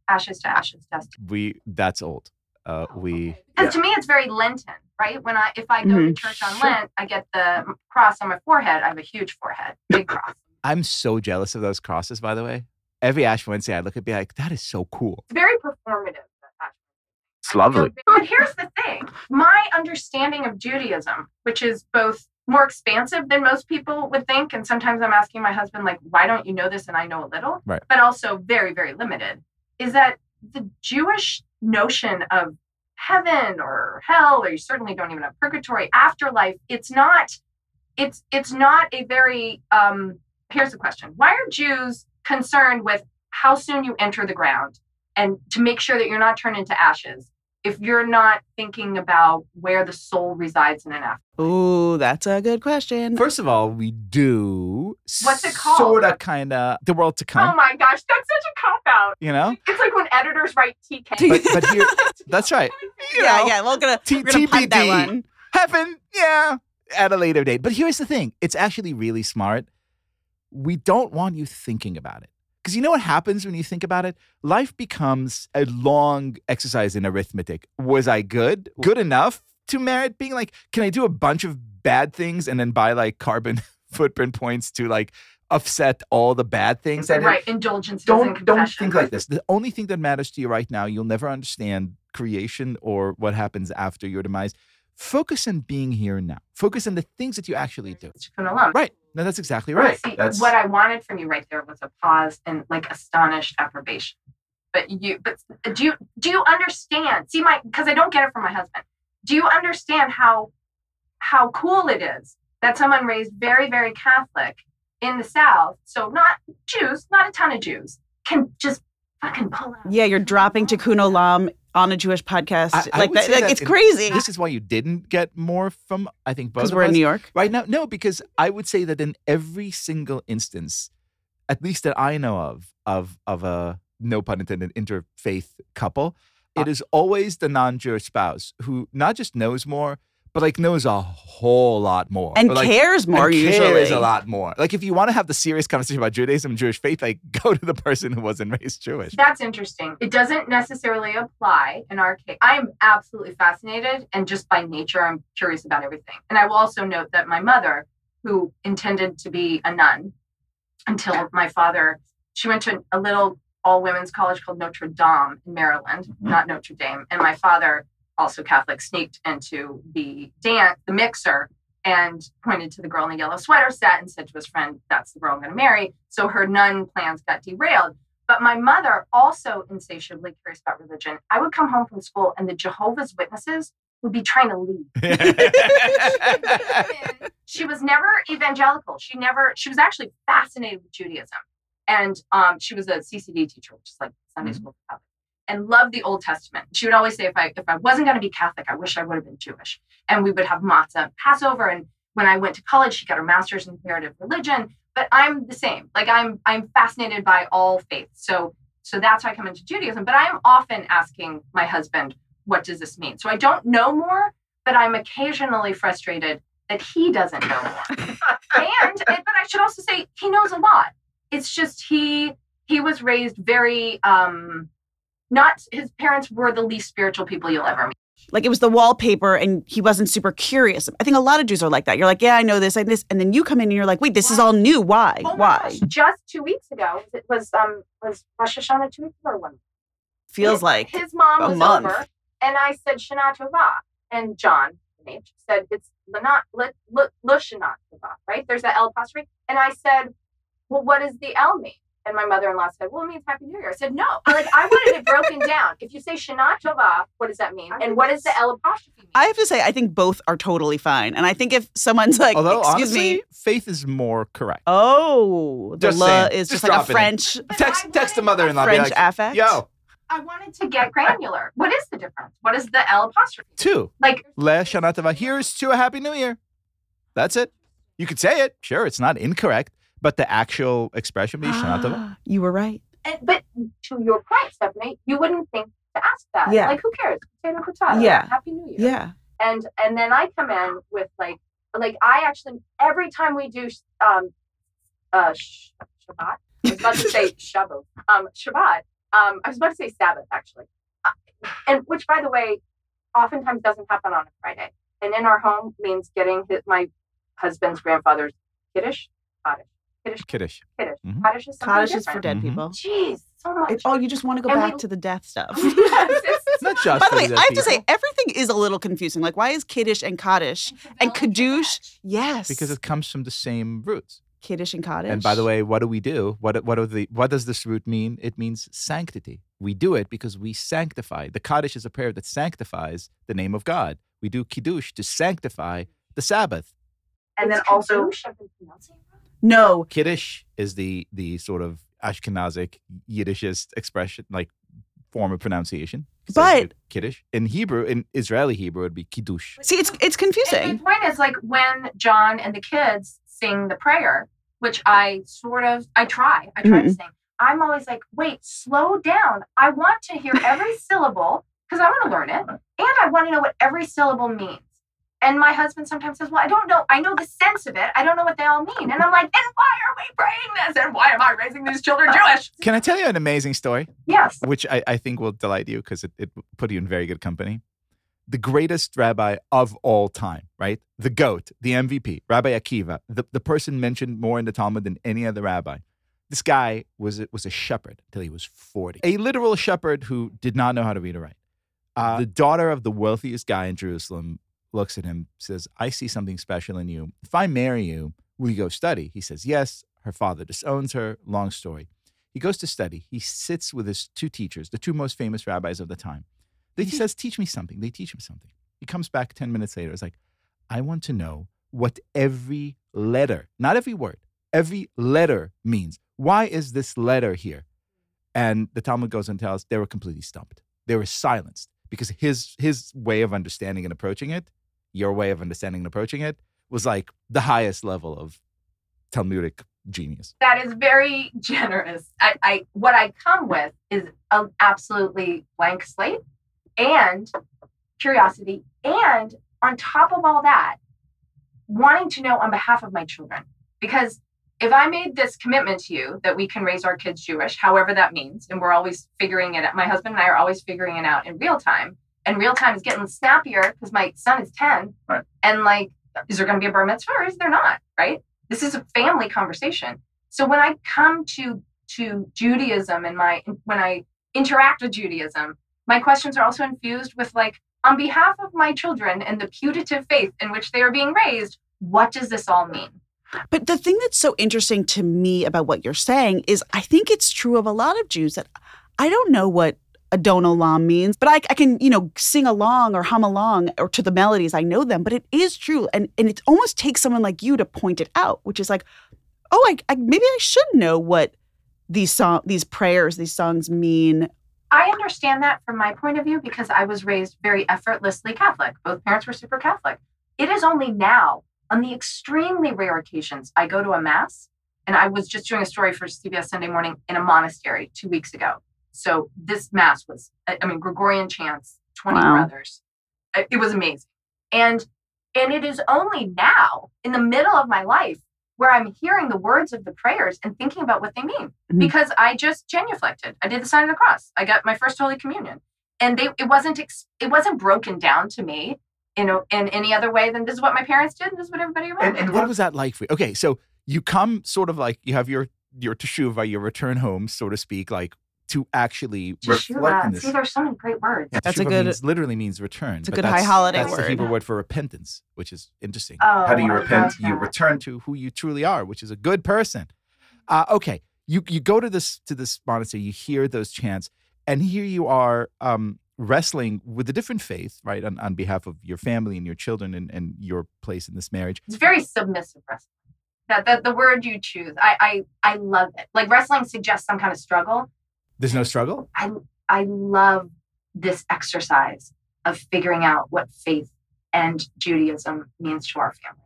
Ashes to ashes, dust. We that's old. Uh, we Because to me, it's very Lenten, right? When I, if I go to Mhm. church on Lent, I get the cross on my forehead. I have a huge forehead, big cross. I'm so jealous of those crosses. By the way, every Ash Wednesday I look at be like, that is so cool. It's very performative. It's lovely. But here's the thing my understanding of Judaism, which is both more expansive than most people would think, and sometimes I'm asking my husband, like, why don't you know this and I know a little? Right. But also very, very limited, is that the Jewish notion of heaven or hell, or you certainly don't even have purgatory, afterlife, it's not. It's it's not a very um here's the question. Why are Jews concerned with how soon you enter the ground and to make sure that you're not turned into ashes if you're not thinking about where the soul resides in an afterlife? Ooh, that's a good question. First of all, we do What's it called? Sorta, kinda, the world to come. Oh my gosh, that's such a cop out. you know, It's like when editors write TK. but but here, that's right. You yeah, know, yeah. We're gonna, T- we're gonna punt that one. heaven, yeah, at a later date. But here's the thing: it's actually really smart. We don't want you thinking about it. Because you know what happens when you think about it? Life becomes a long exercise in arithmetic. Was I good? Good enough to merit being like, can I do a bunch of bad things and then buy like carbon footprint points to like offset all the bad things? Right, indulgences and Don't don't think like this. The only thing that matters to you right now, you'll never understand creation or what happens after your demise. Focus on being here now. Focus on the things that you actually do. Right. No, that's exactly right. See, That's what I wanted from you right there was a pause and like astonished approbation. But you, but do you do you understand? See, my because I don't get it from my husband. Do you understand how how cool it is that someone raised very very Catholic in the South, so not Jews, not a ton of Jews, can just fucking pull out. Yeah, you're dropping Tikkun Olam on a Jewish podcast I- I like would that. Like that it's it- crazy this is why you didn't get more from I think both because we're in. New York. Right now, no, because I would say that in every single instance, at least that I know of, of of a no pun intended interfaith couple, Uh it is always the non-Jewish spouse who not just knows more, but like knows a whole lot more And Or, like, cares more and usually. cares a lot more. Like if you want to have the serious conversation about Judaism and Jewish faith, like go to the person who wasn't raised Jewish. That's interesting. It doesn't necessarily apply in our case. I am absolutely fascinated, and just by nature, I'm curious about everything. And I will also note that my mother, who intended to be a nun until my father, she went to a little all women's college called Notre Dame in Maryland, mm-hmm. not Notre Dame. And my father, also Catholic, sneaked into the dance, the mixer, and pointed to the girl in the yellow sweater set and said to his friend, That's the girl I'm going to marry. So her nun plans got derailed. But my mother, also insatiably curious about religion, I would come home from school and the Jehovah's Witnesses would be trying to leave. she was never evangelical. She never, she was actually fascinated with Judaism. And um, she was a CCD teacher, which is like Sunday Mhm. school Catholic, and loved the Old Testament. She would always say, if I if I wasn't going to be Catholic, I wish I would have been Jewish. And we would have matzah and Passover. And when I went to college, she got her master's in comparative religion. But I'm the same. Like I'm I'm fascinated by all faiths. So so that's how I come into Judaism. But I am often asking my husband, what does this mean? So I don't know more, but I'm occasionally frustrated that he doesn't know more. and but I should also say he knows a lot. It's just he he was raised very um not his parents were the least spiritual people you'll ever meet. Like it was the wallpaper, and he wasn't super curious. I think a lot of Jews are like that. You're like, yeah, I know this and this, and then you come in and you're like, wait, this is all new. Why? Oh Why? gosh, Just two weeks ago, it was um was Rosh Hashanah two weeks ago or one. Feels like his mom was month. over, and I said Shana Tova, and John, the name, said it's Lana L Tova, right? There's that L apostrophe, and I said, well, what does the L mean? And my mother-in-law said, well, it means Happy New Year. I said, no. Like I wanted it broken down. If you say Shana Tova, what does that mean? And what does the L apostrophe mean? I have to say, I think both are totally fine. And I think if someone's like, Although excuse honestly, me, faith is more correct. oh, the Just la saying. is Just just, like a dropping it. French But I Text text the mother-in-law. be French like, affect. Yo, I wanted to get granular. What is the difference? What is the L apostrophe? two. Like Le Shana Tova. Here's to a happy new year. That's it. You could say it. Sure, it's not incorrect. But the actual expression, "Shana tova," you were right. And, but to your point, Stephanie, you wouldn't think to ask that. Yeah. Like, who cares? Potato, potato. Yeah. Happy New Year. Yeah. and and then I come in with like like I actually every time we do um uh sh- Shabbat I was about to say Shabbat um Shabbat um I was about to say Sabbath actually uh, and which by the way oftentimes doesn't happen on a Friday and in our home means getting his, my husband's grandfather's kiddush Kaddish kiddush kiddush. kiddush Mhm. Kaddish is something Kaddish is for different. dead Mhm. people. Jeez so much It- oh, you just want to go And back we- to the death stuff. Yes, it's- It's not just. By the way, I have to say, everything is a little confusing. Like, why is Kiddush and Kaddish and Kadoosh? Yes. because it comes from the same roots. Kiddush and Kaddish. And by the way, what do we do? What what are the what does this root mean? It means sanctity. We do it because we sanctify. The Kaddish is a prayer that sanctifies the name of God. We do kiddush to sanctify the Sabbath. and then It's also Kaddish, I've been pronouncing it wrong. no, Kiddush is the the sort of Ashkenazic Yiddishist expression, like form of pronunciation. So But- Kiddush in Hebrew, in Israeli Hebrew, it'd be kiddush. see, it's it's And confusing. the point is like when John and the kids sing the prayer, which I sort of I try, I try to mm-hmm. sing. I'm always like, wait, slow down. I want to hear every syllable because I want to learn it, and I want to know what every syllable means. And my husband sometimes says, "Well, I don't know. I know the sense of it. I don't know what they all mean." And I'm like, "And why are we praying this? And why am I raising these children Jewish?" Can I tell you an amazing story? Yes. which I, I think will delight you because it, it put you in very good company. The greatest rabbi of all time, right? The GOAT, the MVP, Rabbi Akiva, the, the person mentioned more in the Talmud than any other rabbi. This guy was, a- was a shepherd until he was 40. A literal shepherd who did not know how to read or write. Uh, the daughter of the wealthiest guy in Jerusalem looks at him, says, I see something special in you. If I marry you, will you go study? He says, Yes. Her father disowns her. Long story. He goes to study. He sits with his two teachers, the two most famous rabbis of the time. Then he mm-hmm. says, Teach me something. They teach him something. He comes back 10 minutes later. It's like, I want to know what every letter, not every word, every letter means. Why is this letter here? And the Talmud goes and tells they were completely stumped. They were silenced because his his way of understanding and approaching it, your way of understanding and approaching it, was like the highest level of Talmudic genius. That is very generous. I, I what I come with is an absolutely blank slate and curiosity, and on top of all that, wanting to know on behalf of my children. Because if I made this commitment to you that we can raise our kids Jewish, however that means, and we're always figuring it out, my husband and I are always figuring it out in real time. And real time is getting snappier because my son is 10. Right. And like, is there going to be a bar mitzvah or is there not? Right. This is a family conversation. So when I come to to Judaism and my when I interact with Judaism, my questions are also infused with like, on behalf of my children and the putative faith in which they are being raised, what does this all mean? But the thing that's so interesting to me about what you're saying is I think it's true of a lot of Jews that I don't know what Adon Olam means, but I, I can, you know, sing along or hum along or to the melodies. I know them, but it is true. And, and it almost takes someone like you to point it out, which is like, oh, I, I maybe I should know what these song, these prayers, these songs mean. I understand that from my point of view because I was raised very effortlessly Catholic. Both parents were super Catholic. It is only now, on the extremely rare occasions, I go to a mass. And I was just doing a story for CBS Sunday Morning in a monastery two weeks ago. So this mass was, I I mean, Gregorian chants, 20 Wow. brothers. It it was amazing. And and it is only now, in the middle of my life, where I'm hearing the words of the prayers and thinking about what they mean Mhm. because I just genuflected. I did the sign of the cross. I got my first Holy Communion, and they, it wasn't ex, it wasn't broken down to me in a, in any other way than this is what my parents did and this is what everybody around And, and what was that like for you? Okay, so you come sort of like you have your your teshuva, your return home, so to speak, like to actually reflect in this. See, there's so many great words. Yeah, That's a good- means, literally means return. It's a good high that's- holiday That's the. Hebrew word for repentance, which is interesting. Oh, How do you I repent? You return to who you truly are, which is a good person. Uh, okay, you you go to this to this monastery, you hear those chants, and here you are um, wrestling with a different faith, right, on, on behalf of your family and your children and, and your place in this marriage. It's very submissive wrestling. That, that the word you choose, I, I I love it. Like wrestling suggests some kind of struggle. There's no struggle. I I love this exercise of figuring out what faith and Judaism means to our family.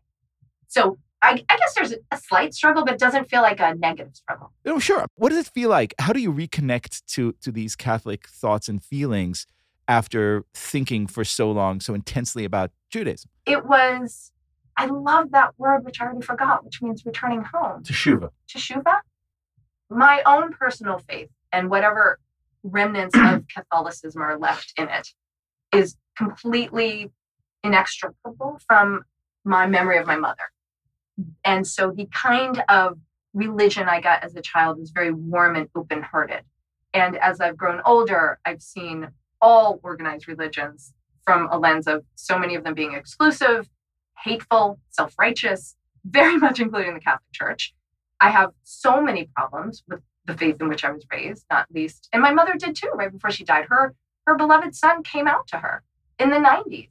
So I, I guess there's a slight struggle, but it doesn't feel like a negative struggle. Oh, sure. What does it feel like? How do you reconnect to to these Catholic thoughts and feelings after thinking for so long, so intensely about Judaism? It was, I love that word, which I already forgot, which means returning home. Teshuva. Teshuva. My own personal faith and whatever remnants of Catholicism are left in it is completely inextricable from my memory of my mother. And so the kind of religion I got as a child was very warm and open hearted. And as I've grown older, I've seen all organized religions from a lens of so many of them being exclusive, hateful, self righteous, very much including the Catholic Church. I have so many problems with the faith in which I was raised, not least. And my mother did too, right before she died. Her her beloved son came out to her in the 90s.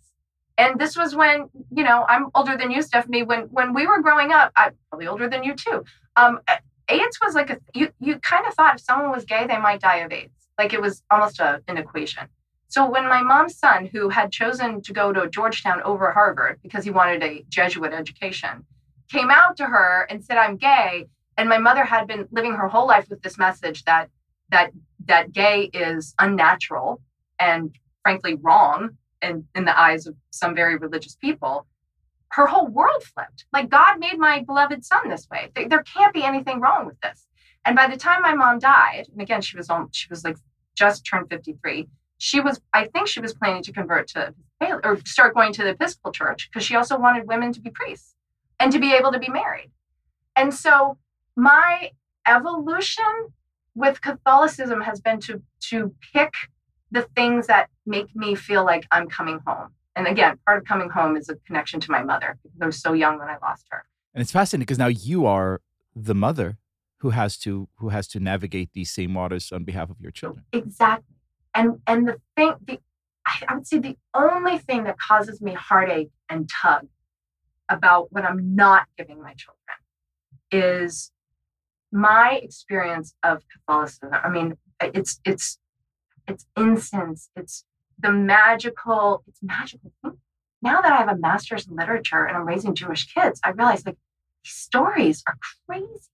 And this was when, you know, I'm older than you, Stephanie. When when we were growing up, I'm probably older than you too. Um, AIDS was like a you you kind of thought if someone was gay, they might die of AIDS. Like it was almost a, an equation. So when my mom's son, who had chosen to go to Georgetown over Harvard because he wanted a Jesuit education, came out to her and said, "I'm gay," and my mother had been living her whole life with this message that that that gay is unnatural and frankly wrong in, in the eyes of some very religious people, her whole world flipped. Like God made my beloved son this way. There, can't be anything wrong with this. And by the time my mom died, and again she was on, she was like just turned 53. She was, I think she was planning to convert to or start going to the Episcopal Church because she also wanted women to be priests and to be able to be married. And so my evolution with Catholicism has been to to pick the things that make me feel like I'm coming home. And again, part of coming home is a connection to my mother because I was so young when I lost her. And it's fascinating because now you are the mother who has to who has to navigate these same waters on behalf of your children. Exactly. And and the thing the I would say the only thing that causes me heartache and tug about what I'm not giving my children is my experience of Catholicism. I mean, it's it's it's incense, it's the magical, it's magical Now that I have a master's in literature and I'm raising Jewish kids, I realize like these stories are crazy.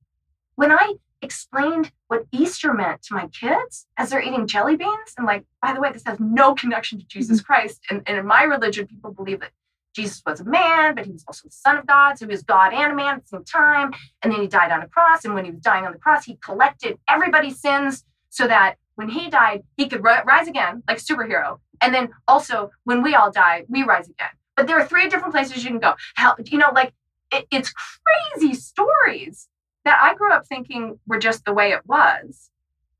When I explained what Easter meant to my kids as they're eating jelly beans, and like, by the way, this has no connection to Jesus mm-hmm. Christ. And, and in my religion, people believe that Jesus was a man, but he was also the Son of God. So he was God and a man at the same time. And then he died on a cross. And when he was dying on the cross, he collected everybody's sins so that when he died, he could rise again, like a superhero. And then also, when we all die, we rise again. But there are three different places you can go. How, you know, like it, it's crazy stories that I grew up thinking were just the way it was.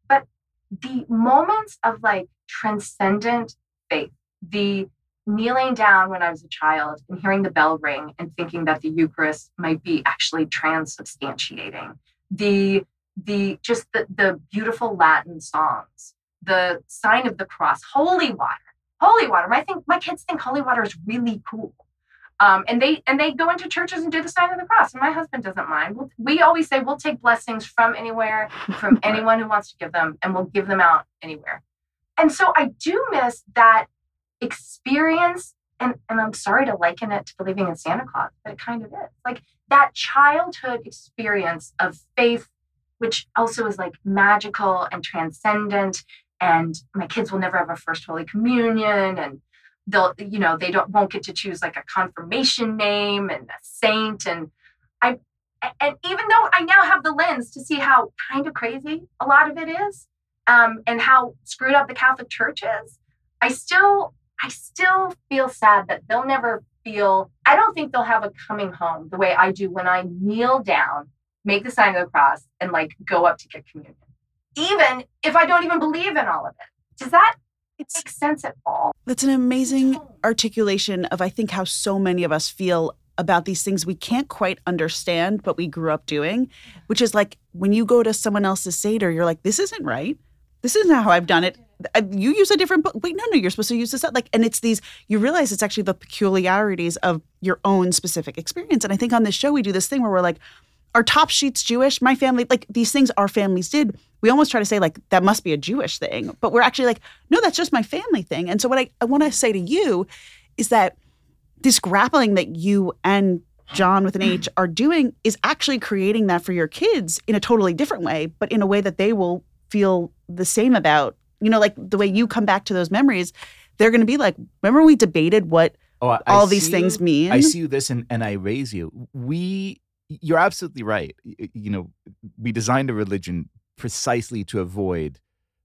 But the moments of like transcendent faith, the kneeling down when I was a child and hearing the bell ring and thinking that the Eucharist might be actually transubstantiating, the the just the, the beautiful Latin songs, the sign of the cross, holy water, holy water. My think my kids think holy water is really cool. Um, and they and they go into churches and do the sign of the cross. And my husband doesn't mind. We'll, we always say we'll take blessings from anywhere, from anyone who wants to give them, and we'll give them out anywhere. And so I do miss that experience. And, and I'm sorry to liken it to believing in Santa Claus, but it kind of is. Like that childhood experience of faith which also is like magical and transcendent. And my kids will never have a first Holy Communion, and they'll, you know, they don't won't get to choose like a confirmation name and a saint. And I, and even though I now have the lens to see how kind of crazy a lot of it is, um, and how screwed up the Catholic Church is, I still, I still feel sad that they'll never feel. I don't think they'll have a coming home the way I do when I kneel down make the sign of the cross, and like go up to get communion. Even if I don't even believe in all of it. Does that it's, make sense at all? That's an amazing articulation of I think how so many of us feel about these things we can't quite understand, but we grew up doing, which is like when you go to someone else's Seder, you're like, this isn't right. This isn't how I've done it. Uh, you use a different book. Wait, no, no, you're supposed to use this. Like, and it's these, you realize it's actually the peculiarities of your own specific experience. And I think on this show, we do this thing where we're like, are top sheets Jewish? My family, like these things our families did. We almost try to say, like, that must be a Jewish thing. But we're actually like, no, that's just my family thing. And so, what I, I want to say to you is that this grappling that you and John with an H are doing is actually creating that for your kids in a totally different way, but in a way that they will feel the same about. You know, like the way you come back to those memories, they're going to be like, remember we debated what Oh, I- I all these things you- mean? I see you this and, and I raise you. We, you're absolutely right. You know, we designed a religion precisely to avoid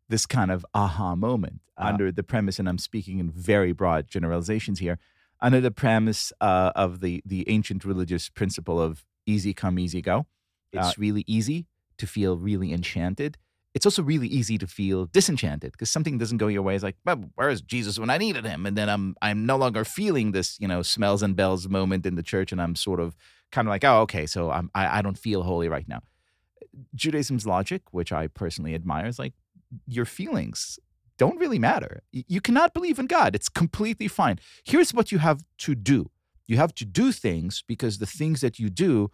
this kind of aha moment under the premise, and I'm speaking in very broad generalizations here, under the premise uh, of the the ancient religious principle of easy come, easy go. It's really easy to feel really enchanted. It's also really easy to feel disenchanted because something doesn't go your way. It's like, well, where is Jesus when I needed him? And then I'm I'm no longer feeling this, you know, smells and bells moment in the church, and I'm sort of kind of like, oh, okay, so I'm I, I don't feel holy right now. Judaism's logic, which I personally admire, is like your feelings don't really matter. You cannot believe in God. It's completely fine. Here's what you have to do. You have to do things because the things that you do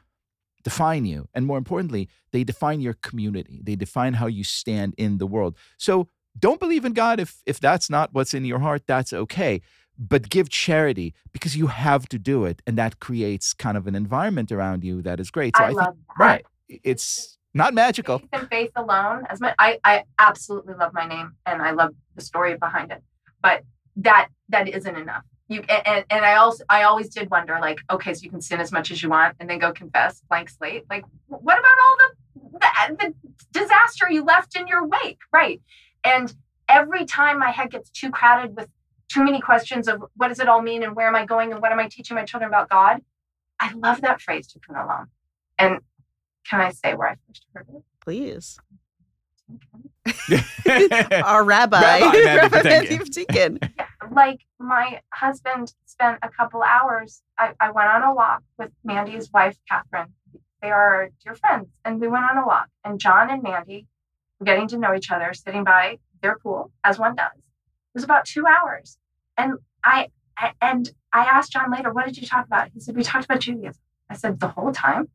define you. And more importantly, they define your community. They define how you stand in the world. So don't believe in God if if that's not what's in your heart, that's okay. But give charity because you have to do it. And that creates kind of an environment around you that is great. So I, I, think love that. right. It's not magical. Faith and faith alone. As much, I, I absolutely love my name and I love the story behind it, but that that isn't enough. You and, and I also I always did wonder like okay so you can sin as much as you want and then go confess blank slate? Like what about all the the, the disaster you left in your wake? Right. And every time my head gets too crowded with too many questions of what does it all mean and where am I going and what am I teaching my children about God I love that phrase tikkun olam and can I say where I first heard it? Please. Our Our rabbi, Rabbi Mandy Rabbi Patinkin. Mandy Patinkin. Like my husband spent a couple hours. I, I went on a walk with Mandy's wife, Kathryn. They are dear friends, and we went on a walk. And John and Mandy getting to know each other, sitting by their pool, as one does. It was about two hours, and I I- and I asked John later, "What did you talk about?" He said, "We talked about Judaism." I said, "The whole time,"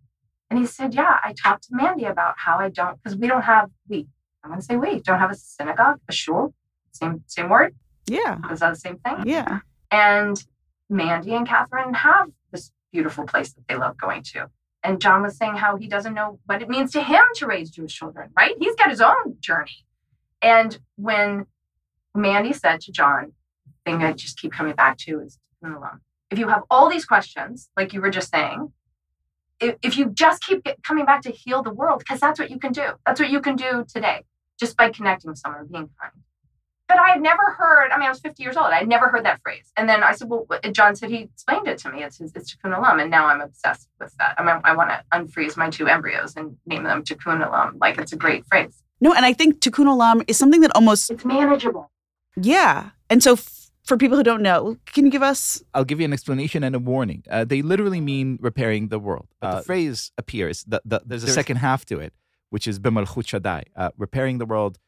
and he said, "Yeah, I talked to Mandy about how I don't because we don't have we. I'm going to say we don't have a synagogue, a shul, same same word. Yeah. Is that the same thing? Yeah. And Mandy and Kathryn have this beautiful place that they love going to. And John was saying how he doesn't know what it means to him to raise Jewish children, right? He's got his own journey. And when Mandy said to John, the thing I just keep coming back to is olam. If you have all these questions, like you were just saying, if, if you just keep get- coming back to heal the world, because that's what you can do. That's what you can do today, just by connecting with someone, being kind. But I had never heard. I mean, I was 50 years old. I had never heard that phrase. And then I said, "Well," what- John said he explained it to me. It's his, it's Tikkun Olam, and now I'm obsessed with that. I mean, I want to unfreeze my two embryos and name them Tikkun Olam. Like it's a great phrase. No, and I think tikkun olam is something that almost It's manageable. yeah. And so f- for people who don't know, can you give us I'll give you an explanation and a warning. Uh, they literally mean repairing the world. But the phrase appears. The, the, there's a second half to it, which is b'malchut shaddai, uh, repairing the world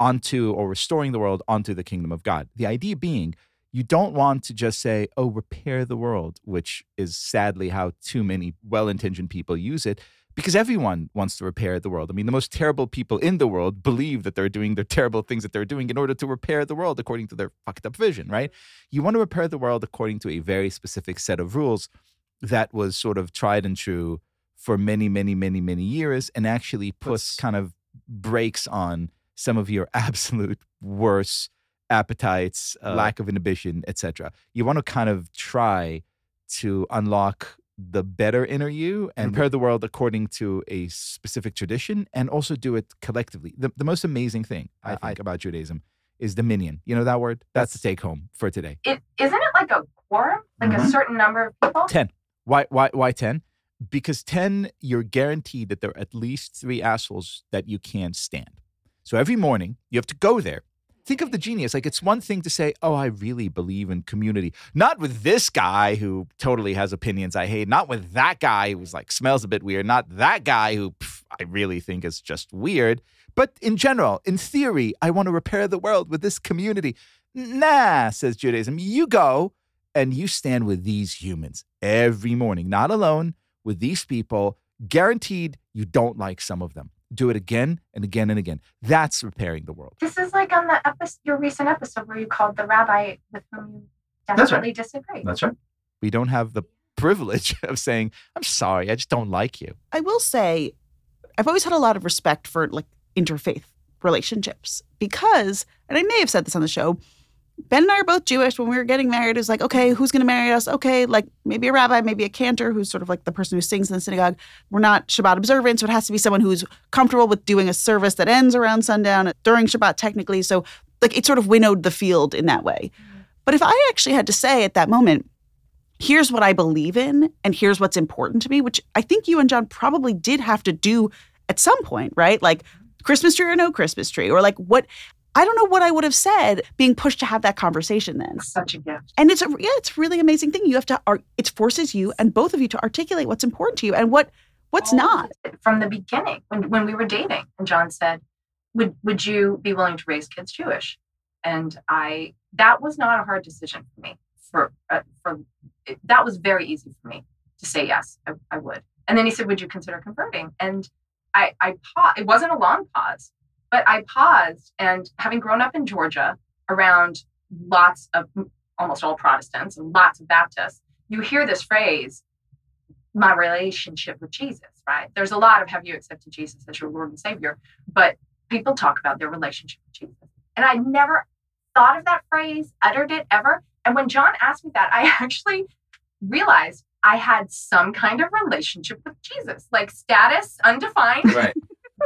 onto or restoring the world onto the kingdom of God. The idea being, you don't want to just say, "Oh, repair the world," which is sadly how too many well-intentioned people use it. Because everyone wants to repair the world. I mean, the most terrible people in the world believe that they're doing the terrible things that they're doing in order to repair the world according to their fucked up vision, right? you want to repair the world according to a very specific set of rules that was sort of tried and true for many, many, many, many years and actually puts kind of breaks on some of your absolute worst appetites, uh, lack of inhibition, etc. You want to kind of try to unlock the better inner you and repair the world according to a specific tradition and also do it collectively. The, the most amazing thing I think about Judaism is the minyan. You know that word? That's the take home for today. It isn't it like a quorum, like a certain number of people. 10. Why why why 10? Because 10 you're guaranteed that there are at least 3 assholes that you can't stand. So every morning you have to go there. Think of the genius. Like it's one thing to say, "Oh, I really believe in community." Not with this guy who totally has opinions I hate. Not with that guy who's like smells a bit weird. Not that guy who pff, I really think is just weird. But in general, in theory, I want to repair the world with this community. Nah, says Judaism. You go and you stand with these humans every morning, not alone, with these people, guaranteed you don't like some of them. Do it again and again and again. That's repairing the world. This is like on the episode, your recent episode where you called the rabbi with whom you That's right. definitely disagree. That's right. We don't have the privilege of saying, I'm sorry, I just don't like you. I will say, I've always had a lot of respect for like interfaith relationships because, and I may have said this on the show, Ben and I are both Jewish. When we were getting married, it was like, okay, who's going to marry us? Okay, like maybe a rabbi, maybe a cantor who's sort of like the person who sings in the synagogue. We're not Shabbat observant, so it has to be someone who's comfortable with doing a service that ends around sundown during Shabbat, technically. So, like, it sort of winnowed the field in that way. Mm-hmm. But if I actually had to say at that moment, here's what I believe in and here's what's important to me, which I think you and John probably did have to do at some point, right? Like mm-hmm. Christmas tree or no Christmas tree, or like what I don't know what I would have said being pushed to have that conversation then. Such a gift. And it's a yeah, it's a really amazing thing. You have to it forces you and both of you to articulate what's important to you and what what's not. From the beginning, when, when we were dating, and John said, would, would you be willing to raise kids Jewish? And I, that was not a hard decision for me. For, uh, for it, that was very easy for me to say yes, I, I would. And then he said, would you consider converting? And I, I paused. It wasn't a long pause, but I paused. And having grown up in Georgia around lots of almost all Protestants and lots of Baptists, you hear this phrase, my relationship with Jesus, right? There's a lot of have you accepted Jesus as your Lord and Savior, but people talk about their relationship with Jesus. And I never thought of that phrase, uttered it ever. And when John asked me that, I actually realized I had some kind of relationship with Jesus, like status undefined. Right.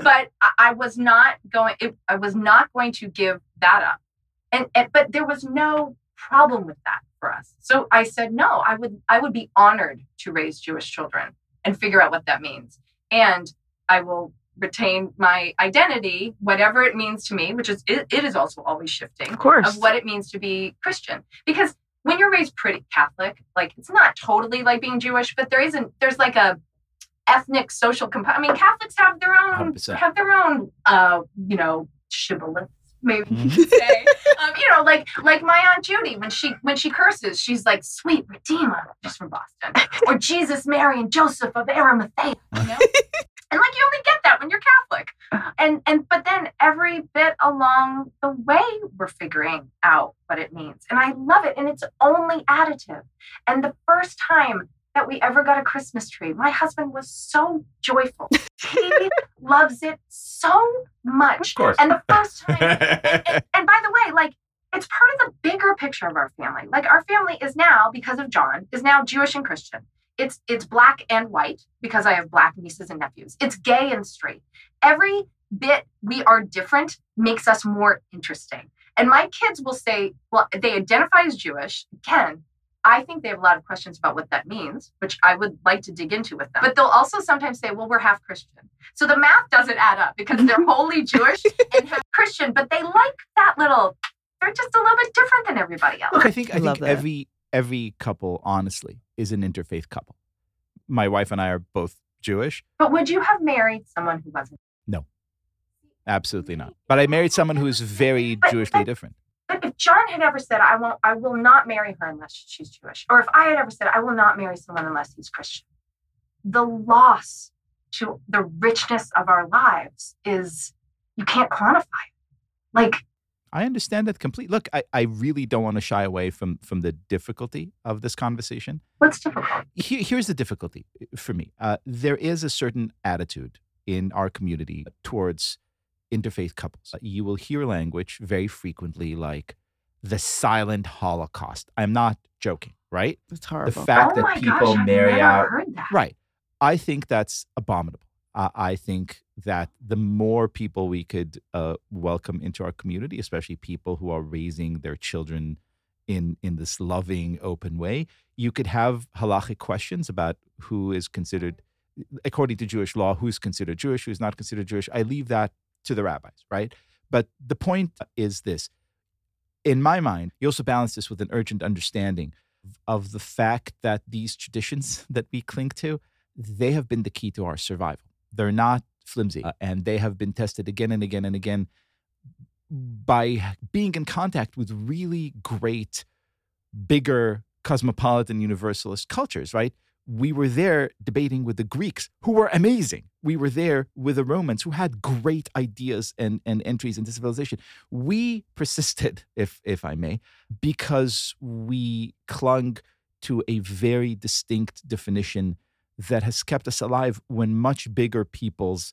But I, was not going. It, I was not going to give that up. And, and but there was no problem with that for us. So I said no. I would I would be honored to raise Jewish children and figure out what that means. And I will retain my identity, whatever it means to me, which is it, it is also always shifting Of course. of what it means to be Christian. Because when you're raised pretty Catholic, like it's not totally like being Jewish, but there isn't. There's like a ethnic social component. I mean, Catholics have their own 100%. have their own, uh, you know, shibboleths. Maybe you Mhm. could say, um, you know, like like my aunt Judy when she when she curses, she's like, "Sweet Redeemer," just from Boston, or Jesus, Mary, and Joseph of Arimathea. You know, and like you only get that when you're Catholic and and but then every bit along the way we're figuring out what it means and i love it and it's only additive and the first time that we ever got a christmas tree. My husband was so joyful. He loves it so much. Of course. and the first time and, and by the way like it's part of the bigger picture of our family. Like our family is now because of john is now jewish and christian. It's it's black and white because i have black nieces and nephews. It's gay and straight. Every bit we are different makes us more interesting. And my kids will say well they identify as jewish again i think they have a lot of questions about what that means which i would like to dig into with them but they'll also sometimes say well we're half christian so the math doesn't add up because they're wholly jewish and half christian but they like that little they're just a little bit different than everybody else Look, I think I, I think that. every every couple, honestly, is an interfaith couple. My wife and I are both Jewish. but would you have married someone who wasn't No, Absolutely not. But I married someone who's very But- Jewishly but- different. But if John had ever said, I won't, I will not marry her unless she's Jewish, or if I had ever said, I will not marry someone unless he's Christian, the loss to the richness of our lives is you can't quantify it. Like, I understand that completely. Look, I, I really don't want to shy away from from the difficulty of this conversation. what's difficult? Here, here's the difficulty for me. Uh, there is a certain attitude in our community towards interfaith couples. You will hear language very frequently like the silent Holocaust. I'm not joking, right? It's The fact oh that people gosh, marry out. Right. I think that's abominable. Uh, I think that the more people we could uh, welcome into our community, especially people who are raising their children in in this loving, open way, you could have halachic questions about who is considered, according to Jewish law, who's considered Jewish, who's not considered Jewish. I leave that to the rabbis, right? But the point is this: in my mind, you also balance this with an urgent understanding of the fact that these traditions that we cling to, they have been the key to our survival. They're not flimsy, uh, and they have been tested again and again and again by being in contact with really great, bigger cosmopolitan universalist cultures, right? We were there debating with the Greeks, who were amazing. We were there with the Romans, who had great ideas and, and entries into civilization. We persisted, if if I may, because we clung to a very distinct definition that has kept us alive when much bigger peoples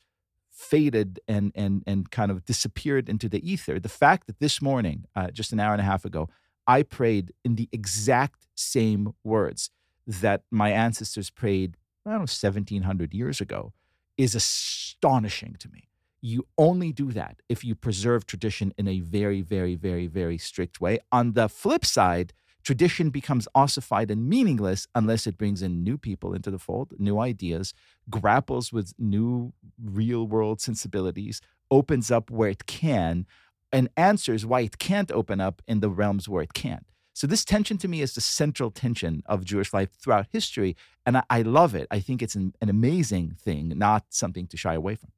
faded and and and kind of disappeared into the ether. The fact that this morning, uh, just an hour and a half ago, I prayed in the exact same words that my ancestors prayed, I don't know, 1700 years ago, is astonishing to me. You only do that if you preserve tradition in a very, very, very, very strict way. On the flip side, tradition becomes ossified and meaningless unless it brings in new people into the fold, new ideas, grapples with new real world sensibilities, opens up where it can, and answers why it can't open up in the realms where it can't. So this tension to me is the central tension of Jewish life throughout history, and I, I love it. I think it's an, an amazing thing, not something to shy away from.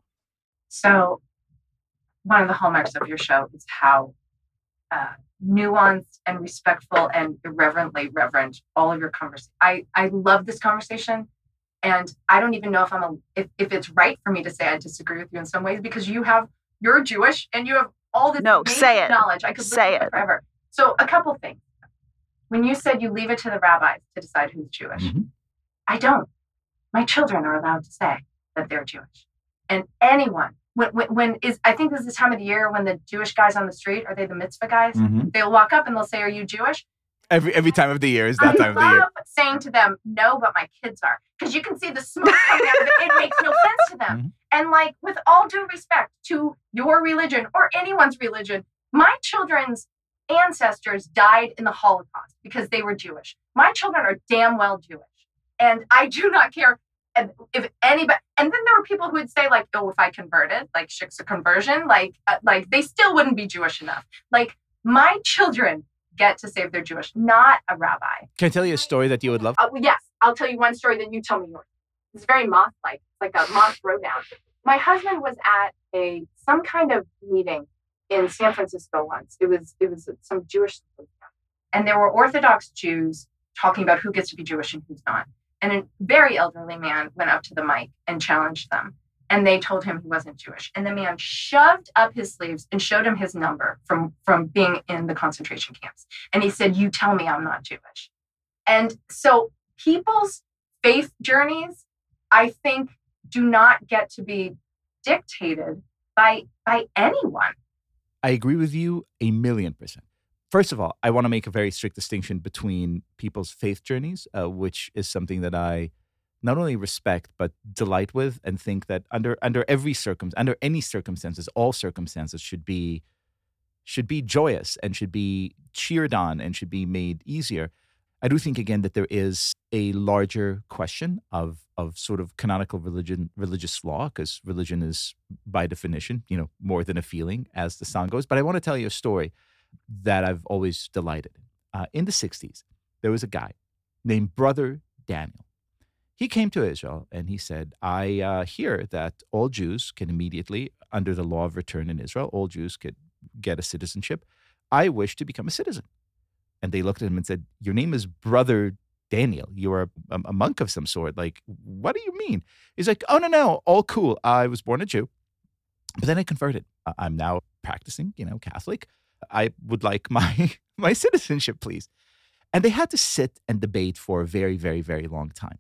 So, one of the hallmarks of your show is how uh, nuanced and respectful and irreverently reverent all of your conversation. I I love this conversation, and I don't even know if I'm a if, if it's right for me to say I disagree with you in some ways because you have you're Jewish and you have all this No, say it. knowledge. I could Say it. forever. So, a couple things. When you said you leave it to the rabbis to decide who's Jewish, Mhm. I don't. My children are allowed to say that they're Jewish. And anyone, when, when, when is, I think this is the time of the year when the Jewish guys on the street, are they the mitzvah guys? Mhm. They'll walk up and they'll say, Are you Jewish? Every every time of the year is that I time of the year. I love saying to them, No, but my kids are. Because you can see the smoke coming out of it. It makes no sense to them. Mhm. And, like, with all due respect to your religion or anyone's religion, my children's ancestors died in the Holocaust because they were Jewish. My children are damn well Jewish. And I do not care if anybody. And then there were people who would say, like, oh, if I converted, like, shiksa conversion, like, uh, like they still wouldn't be Jewish enough. Like, my children get to save their Jewish, not a rabbi. Can I tell you a story that you would love? Uh, well, yes, I'll tell you one story, then you tell me yours. It's very moth-like, like a moth throwdown. My husband was at a some kind of meeting in San Francisco once. It was it was some Jewish and there were Orthodox Jews talking about who gets to be Jewish and who's not. And a very elderly man went up to the mic and challenged them. And they told him he wasn't Jewish. And the man shoved up his sleeves and showed him his number from, from being in the concentration camps. And he said, You tell me I'm not Jewish. And so people's faith journeys, I think, do not get to be dictated by by anyone. I agree with you a million percent. First of all, I want to make a very strict distinction between people's faith journeys, uh, which is something that I not only respect but delight with, and think that under under every circum under any circumstances, all circumstances should be should be joyous and should be cheered on and should be made easier. I do think again that there is a larger question of of sort of canonical religion religious law because religion is by definition you know more than a feeling as the song goes. But I want to tell you a story that I've always delighted in. Uh, in the '60s, there was a guy named Brother Daniel. He came to Israel and he said, "I uh, hear that all Jews can immediately, under the law of return in Israel, all Jews could get a citizenship. I wish to become a citizen." And they looked at him and said, Your name is Brother Daniel. You are a, a monk of some sort. Like, what do you mean? He's like, Oh, no, no, all cool. I was born a Jew, but then I converted. I'm now practicing, you know, Catholic. I would like my, my citizenship, please. And they had to sit and debate for a very, very, very long time.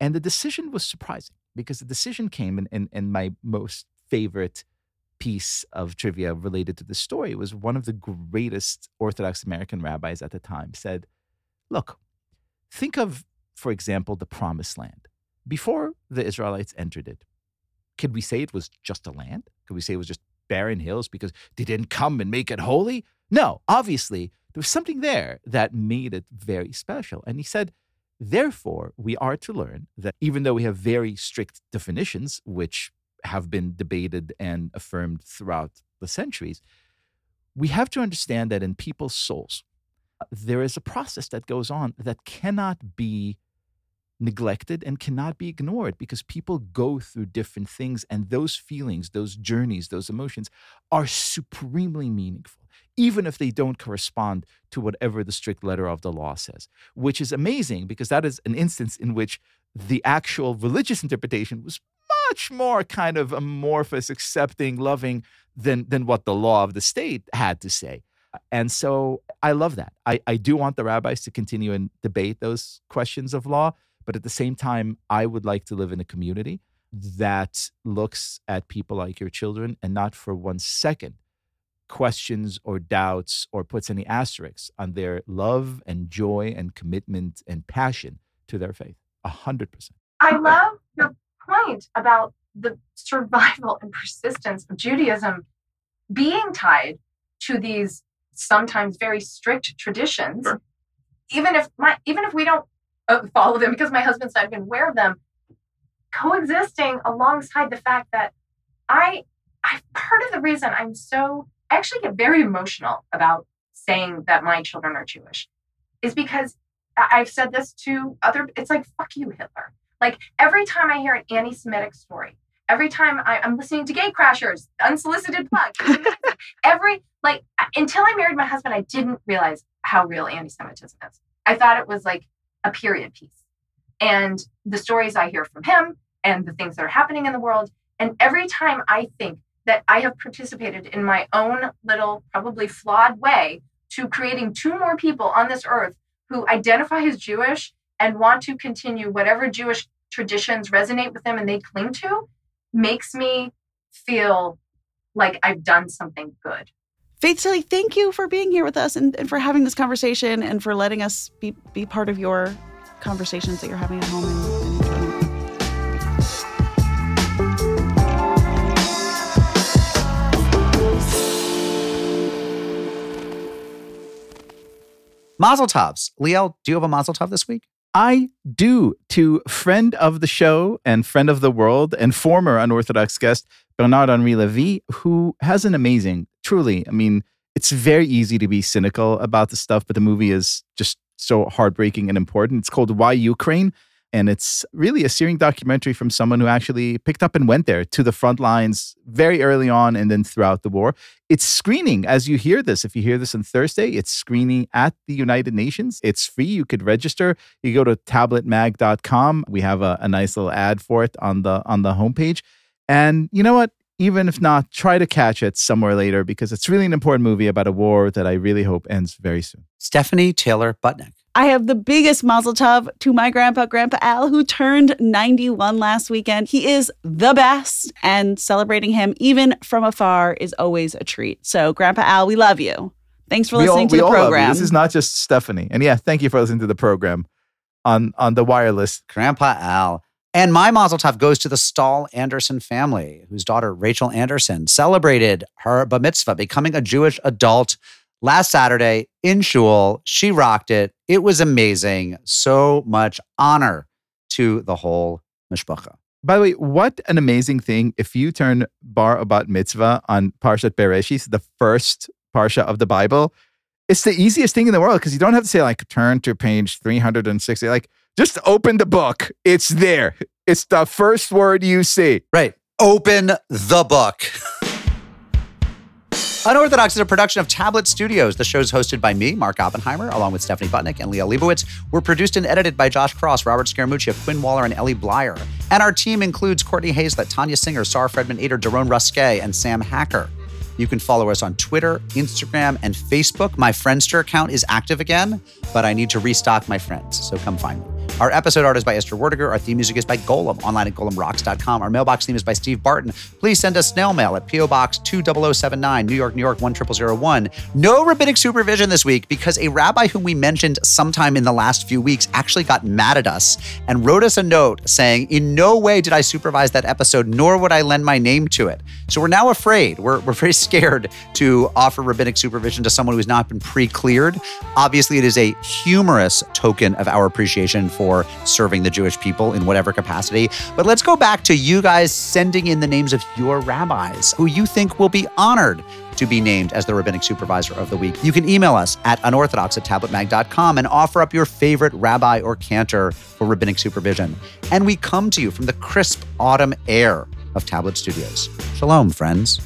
And the decision was surprising because the decision came, in, and, and my most favorite piece of trivia related to the story was one of the greatest Orthodox American rabbis at the time said, Look, think of, for example, the promised land. Before the Israelites entered it, could we say it was just a land? Could we say it was just barren hills because they didn't come and make it holy? No, obviously, there was something there that made it very special. And he said, Therefore, we are to learn that even though we have very strict definitions, which have been debated and affirmed throughout the centuries, we have to understand that in people's souls, there is a process that goes on that cannot be neglected and cannot be ignored because people go through different things and those feelings, those journeys, those emotions are supremely meaningful, even if they don't correspond to whatever the strict letter of the law says, which is amazing because that is an instance in which the actual religious interpretation was much more kind of amorphous, accepting, loving than, than what the law of the state had to say. And so I love that. I, I do want the rabbis to continue and debate those questions of law. But at the same time, I would like to live in a community that looks at people like your children and not for one second questions or doubts or puts any asterisks on their love and joy and commitment and passion to their faith. A hundred percent. I love point about the survival and persistence of Judaism being tied to these sometimes very strict traditions. Sure. Even if my even if we don't uh, follow them because my husband's not even aware of them, coexisting alongside the fact that I I part of the reason I'm so I actually get very emotional about saying that my children are Jewish is because I've said this to other it's like fuck you Hitler. Like every time I hear an anti-Semitic story, every time I, I'm listening to Gay Crashers, unsolicited plug, every like until I married my husband, I didn't realize how real anti-Semitism is. I thought it was like a period piece. And the stories I hear from him and the things that are happening in the world, and every time I think that I have participated in my own little, probably flawed way to creating two more people on this earth who identify as Jewish and want to continue whatever Jewish traditions resonate with them and they cling to, makes me feel like I've done something good. Faith Salie, thank you for being here with us and, and for having this conversation and for letting us be, be part of your conversations that you're having at home and, and enjoying. Mazel tovs. Liel, do you have a mazel tov this week? I do to friend of the show and friend of the world and former unorthodox guest Bernard Henri Levy, who has an amazing, truly, I mean, it's very easy to be cynical about the stuff, but the movie is just so heartbreaking and important. It's called Why Ukraine. And it's really a searing documentary from someone who actually picked up and went there to the front lines very early on and then throughout the war. It's screening as you hear this. If you hear this on Thursday, it's screening at the United Nations. It's free. You could register. You go to tabletmag.com. We have a, a nice little ad for it on the on the homepage. And you know what? Even if not, try to catch it somewhere later because it's really an important movie about a war that I really hope ends very soon. Stephanie Taylor Butnick. I have the biggest mazel tov to my grandpa, Grandpa Al, who turned 91 last weekend. He is the best, and celebrating him even from afar is always a treat. So, Grandpa Al, we love you. Thanks for We all- listening we to the all love you. program. This is not just Stephanie. And yeah, thank you for listening to the program on on the wireless. Grandpa Al. And my mazel tov goes to the Stahl Anderson family, whose daughter Rachel Anderson celebrated her bar mitzvah, becoming a Jewish adult last Saturday in shul. She rocked it. It was amazing. So much honor to the whole mishpacha. By the way, what an amazing thing if you turn bar about mitzvah on Parshat Bereshit, the first parsha of the Bible. It's the easiest thing in the world because you don't have to say like turn to page 360. Like just open the book. It's there. It's the first word you see. Right. Open the book. Unorthodox is a production of Tablet Studios. The show is hosted by me, Mark Oppenheimer, along with Stephanie Butnick and Liel Leibovitz. We're produced and edited by Josh Cross, Robert Scaramuccia, Quinn Waller, and Ellie Blyer. And our team includes Courtney Hazlett, Tanya Singer, Sarah Fredman Ader, Daron Ruskay, and Sam Hacker. You can follow us on Twitter, Instagram, and Facebook. My Friendster account is active again, but I need to restock my friends, so come find me. Our episode art is by Esther Werdiger. Our theme music is by Golem, online at golemrocks.com. Our mailbox theme is by Steve Barton. Please send us snail mail at P.O. Box 20079, New York, New York 10001. No rabbinic supervision this week because a rabbi whom we mentioned sometime in the last few weeks actually got mad at us and wrote us a note saying, In no way did I supervise that episode, nor would I lend my name to it. So we're now afraid. We're, we're very scared to offer rabbinic supervision to someone who has not been pre cleared. Obviously, it is a humorous token of our appreciation for serving the Jewish people in whatever capacity. But let's go back to you guys sending in the names of your rabbis who you think will be honored to be named as the rabbinic supervisor of the week. You can email us at unorthodox at tabletmag.com and offer up your favorite rabbi or cantor for rabbinic supervision. And we come to you from the crisp autumn air of Tablet Studios. Shalom, friends.